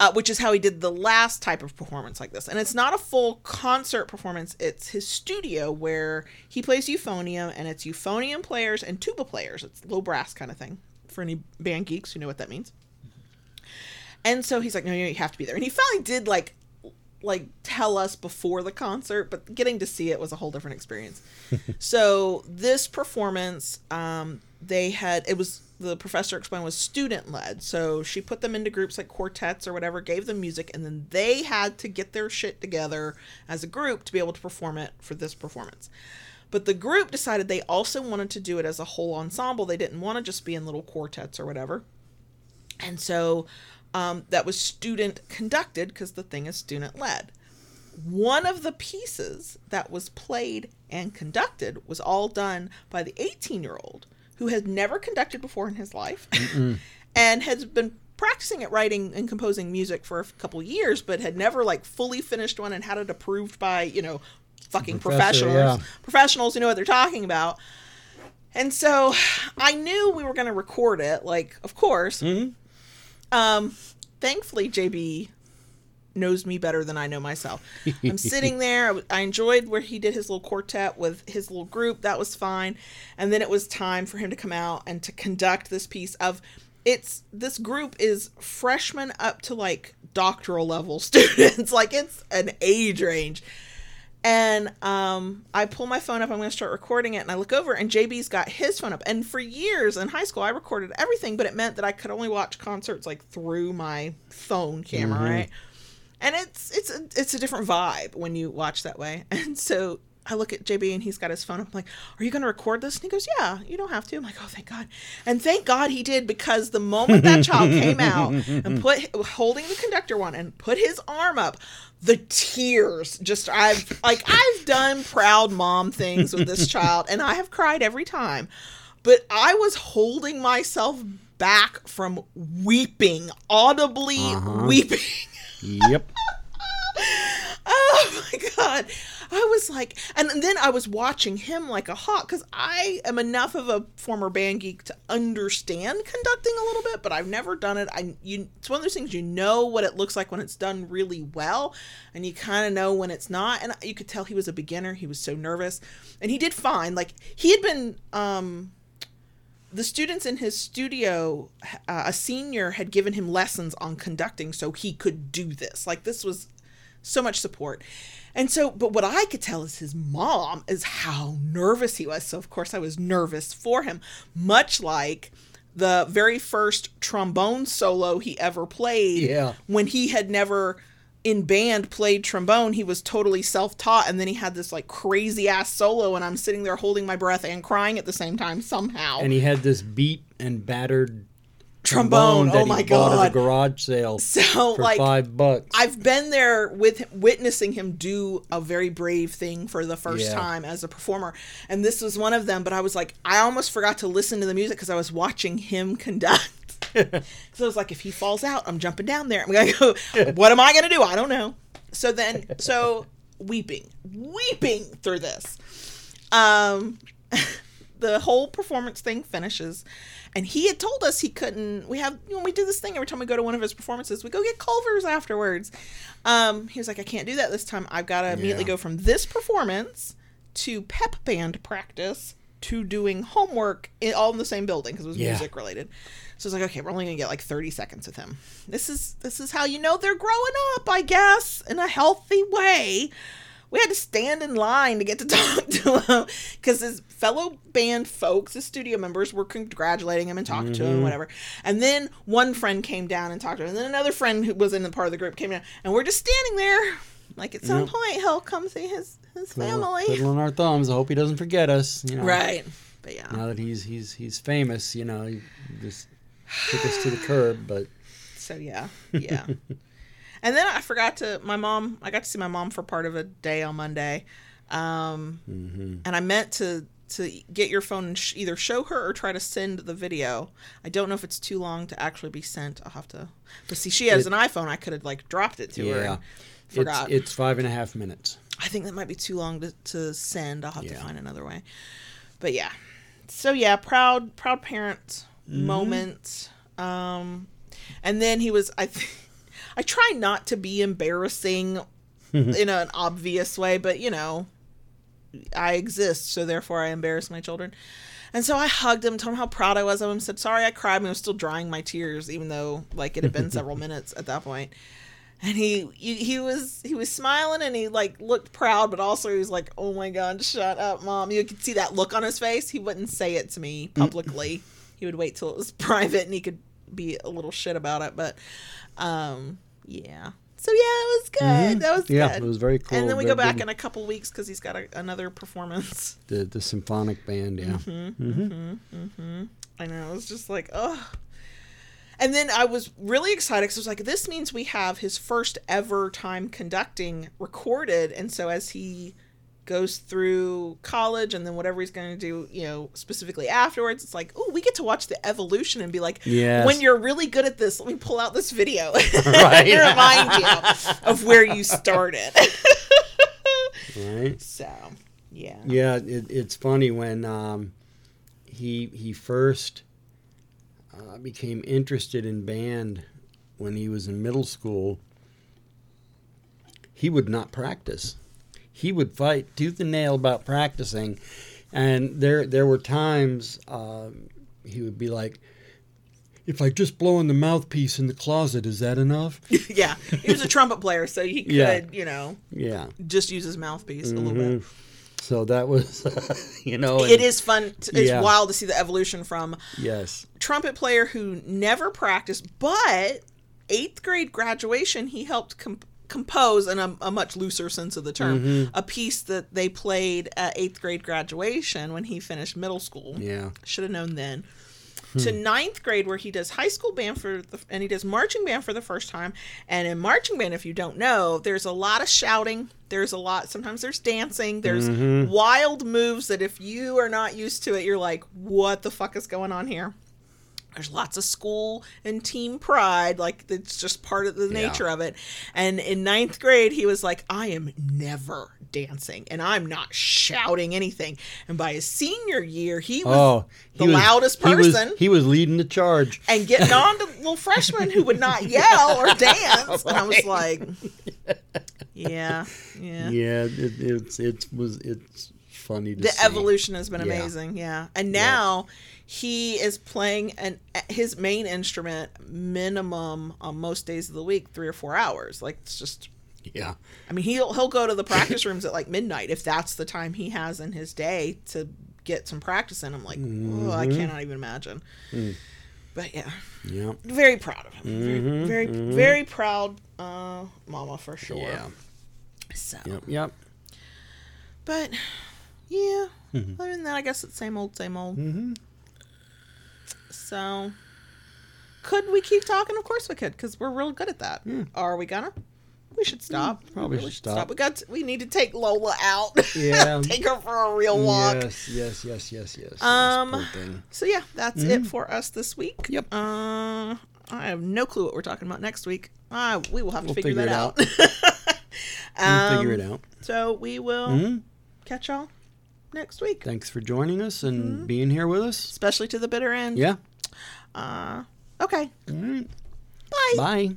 A: Uh, which is how he did the last type of performance like this. And it's not a full concert performance, it's his studio where he plays euphonium, and it's euphonium players and tuba players. It's low brass kind of thing for any band geeks who know what that means. And so he's like, no, no, you have to be there. And he finally did like like tell us before the concert, but getting to see it was a whole different experience. so this performance, um, they had it was the professor explained was student led. So she put them into groups like quartets or whatever, gave them music, and then they had to get their shit together as a group to be able to perform it for this performance. But the group decided they also wanted to do it as a whole ensemble. They didn't want to just be in little quartets or whatever. And so um, that was student conducted because the thing is student led. One of the pieces that was played and conducted was all done by the 18 year old who has never conducted before in his life and has been practicing at writing and composing music for a couple years, but had never like fully finished one and had it approved by, you know, fucking
B: Professor,
A: professionals,
B: yeah.
A: professionals who know what they're talking about. And so I knew we were going to record it, like, of course.
B: Mhm.
A: Um, thankfully, JB knows me better than I know myself. I'm sitting there. I enjoyed where he did his little quartet with his little group. That was fine. And then it was time for him to come out and to conduct this piece of it's this group is freshmen up to like doctoral level students. like it's an age range. And um, I pull my phone up. I'm going to start recording it, and I look over, and JB's got his phone up. And for years in high school, I recorded everything, but it meant that I could only watch concerts like through my phone camera, right? And it's it's a, it's a different vibe when you watch that way. And so I look at JB, and he's got his phone. I'm like, "Are you going to record this?" And he goes, "Yeah, you don't have to." I'm like, "Oh, thank God!" And thank God he did because the moment that child came out and put holding the conductor one and put his arm up, the tears just I've like I've done proud mom things with this child and I have cried every time. But I was holding myself back from weeping, audibly uh-huh. weeping.
B: Yep.
A: Oh my god. I was like, and then I was watching him like a hawk because I am enough of a former band geek to understand conducting a little bit, but I've never done it. I you, it's one of those things you know what it looks like when it's done really well, and you kind of know when it's not. And you could tell he was a beginner. He was so nervous, and he did fine. Like he had been. um the students in his studio, uh, a senior had given him lessons on conducting so he could do this. Like, this was so much support. And so, but what I could tell is his mom is how nervous he was. So, of course, I was nervous for him, much like the very first trombone solo he ever played
B: Yeah.
A: when he had never in band played trombone he was totally self-taught and then he had this like crazy ass solo and i'm sitting there holding my breath and crying at the same time somehow
B: And he had this beat and battered
A: trombone,
B: that
A: oh
B: he
A: my
B: bought at a garage sale
A: so
B: for
A: like
B: five bucks.
A: I've been there with witnessing him do a very brave thing for the first
B: Yeah.
A: time as a performer, and this was one of them. But I was like, I almost forgot to listen to the music because I was watching him conduct. so I was like, if he falls out, I'm jumping down there. I'm gonna go. What am I gonna do? I don't know. So then, so weeping, weeping through this. Um, the whole performance thing finishes and he had told us he couldn't we have when we do this thing every time we go to one of his performances we go get Culver's afterwards um he was like i can't do that this time i've got to immediately
B: Yeah.
A: go from this performance to pep band practice to doing homework in, all in the same building because it was
B: Yeah.
A: music related so it's like okay we're only gonna get like 30 seconds with him this is this is how you know they're growing up i guess in a healthy way we had to stand in line to get to talk to him because his fellow band folks, his studio members, were congratulating him and talking to him, mm-hmm. whatever. And then one friend came down and talked to him, and then another friend who was in the part of the group came down, and we're just standing there. Like at some
B: Yep.
A: point, he'll come see his his family,
B: Twiddling our thumbs. I hope he doesn't forget us. You know.
A: right? But yeah,
B: Now that he's he's he's famous, you know, he just took us to the curb. But
A: So yeah, yeah. and then I forgot to my mom. I got to see my mom for part of a day on Monday, um, and I meant to to get your phone and sh- either show her or try to send the video. I don't know if it's too long to actually be sent. I'll have to. But see, she has
B: It-
A: an iPhone. I could have like dropped it to her.
B: yeah, it's
A: forgot.
B: it's five and a half minutes.
A: I think that might be too long to, to send. I'll have to find another way. But yeah. So yeah, proud proud parent
B: Mm-hmm.
A: moment. Um and then he was I th- I try not to be embarrassing in an obvious way, but you know, I exist, so therefore I embarrass my children. And so I hugged him, told him how proud I was of him, said sorry I cried, and I was still drying my tears, even though like it had been several minutes at that point and he, he he was he was smiling and he like looked proud but also he was like oh my god shut up mom you could see that look on his face he wouldn't say it to me publicly he would wait till it was private and he could be a little shit about it but um yeah so yeah it was good that was
B: Mm-hmm. Yeah,
A: good
B: it was very cool.
A: and then we
B: very
A: go back
B: good.
A: in a couple weeks because he's got a, another performance
B: the the symphonic band. Yeah,
A: Mm-hmm. I know. It was just like, oh. And then I was really excited because I was like, this means we have his first ever time conducting recorded. And so as he goes through college and then whatever he's going to do, you know, specifically afterwards, it's like, oh, we get to watch the evolution and be like,
B: Yes.
A: when you're really good at this, let me pull out this video
B: Right.
A: and remind you of where you started.
B: right.
A: so, yeah.
B: Yeah, it, it's funny when um, he he first uh, became interested in band when he was in middle school. He would not practice. He would fight tooth and nail about practicing, and there there were times um, he would be like, "If I just blow in the mouthpiece in the closet, is that enough?"
A: yeah. He was a trumpet player, so he could,
B: Yeah.
A: you know,
B: yeah.
A: just use his mouthpiece a little bit.
B: So that was, you know,
A: It
B: and-
A: is fun. To, it's
B: Yeah.
A: wild to see the evolution from
B: yes.
A: trumpet player who never practiced, but eighth grade graduation, he helped com- compose, in a, a much looser sense of the term,
B: Mm-hmm.
A: a piece that they played at eighth grade graduation when he finished middle school.
B: Yeah.
A: Should have known then.
B: Hmm.
A: To ninth grade, where he does high school band for the, and he does marching band for the first time. And in marching band, if you don't know, there's a lot of shouting. There's a lot. Sometimes there's dancing. There's
B: Mm-hmm.
A: wild moves that if you are not used to it, you're like, "What the fuck is going on here?" There's lots of school and team pride like it's just part of the nature of it. And in ninth grade he was like i am never dancing and i'm not shouting anything. And by his senior year he was
B: Oh,
A: the
B: was-
A: loudest
B: he was-
A: person.
B: He was, leading the charge.
A: and getting on to little freshmen who would not yell or dance. And i was like yeah yeah.
B: Yeah, it, it's it was it's funny to
A: the
B: see.
A: evolution has been
B: Yeah.
A: amazing yeah. And now he is playing an his main instrument minimum on most days of the week three or four hours. Like it's just
B: Yeah,
A: i mean he'll he'll go to the practice rooms at like midnight if that's the time he has in his day to get some practice in. I'm like oh i
B: Mm-hmm.
A: cannot even imagine.
B: Mm.
A: but yeah.
B: Yeah,
A: very proud of him.
B: Mm-hmm.
A: very very, very proud uh mama for sure.
B: Yeah.
A: so.
B: Yep, yep.
A: but yeah.
B: Mm-hmm.
A: other than that i guess it's same old same old.
B: Hmm
A: So, could we keep talking? Of course we could, because we're real good at that. Are we gonna? We should stop.
B: Hmm, probably
A: We
B: should stop.
A: We got. To, we need to take Lola out.
B: Yeah.
A: take her for a real walk.
B: Yes, yes, yes, yes, yes.
A: Um, So yeah, that's it for us this week.
B: Mm-hmm. Yep.
A: Uh, I have no clue what we're talking about next week. Uh, we will have to
B: We'll
A: figure,
B: figure
A: that
B: it
A: out.
B: We'll
A: um,
B: figure it out.
A: So we will
B: Mhm.
A: catch y'all next week,
B: Thanks for joining us and
A: Mm-hmm.
B: being here with us.
A: especially to the bitter end.
B: Yeah.
A: Uh, okay.
B: All right.
A: Bye.
B: Bye.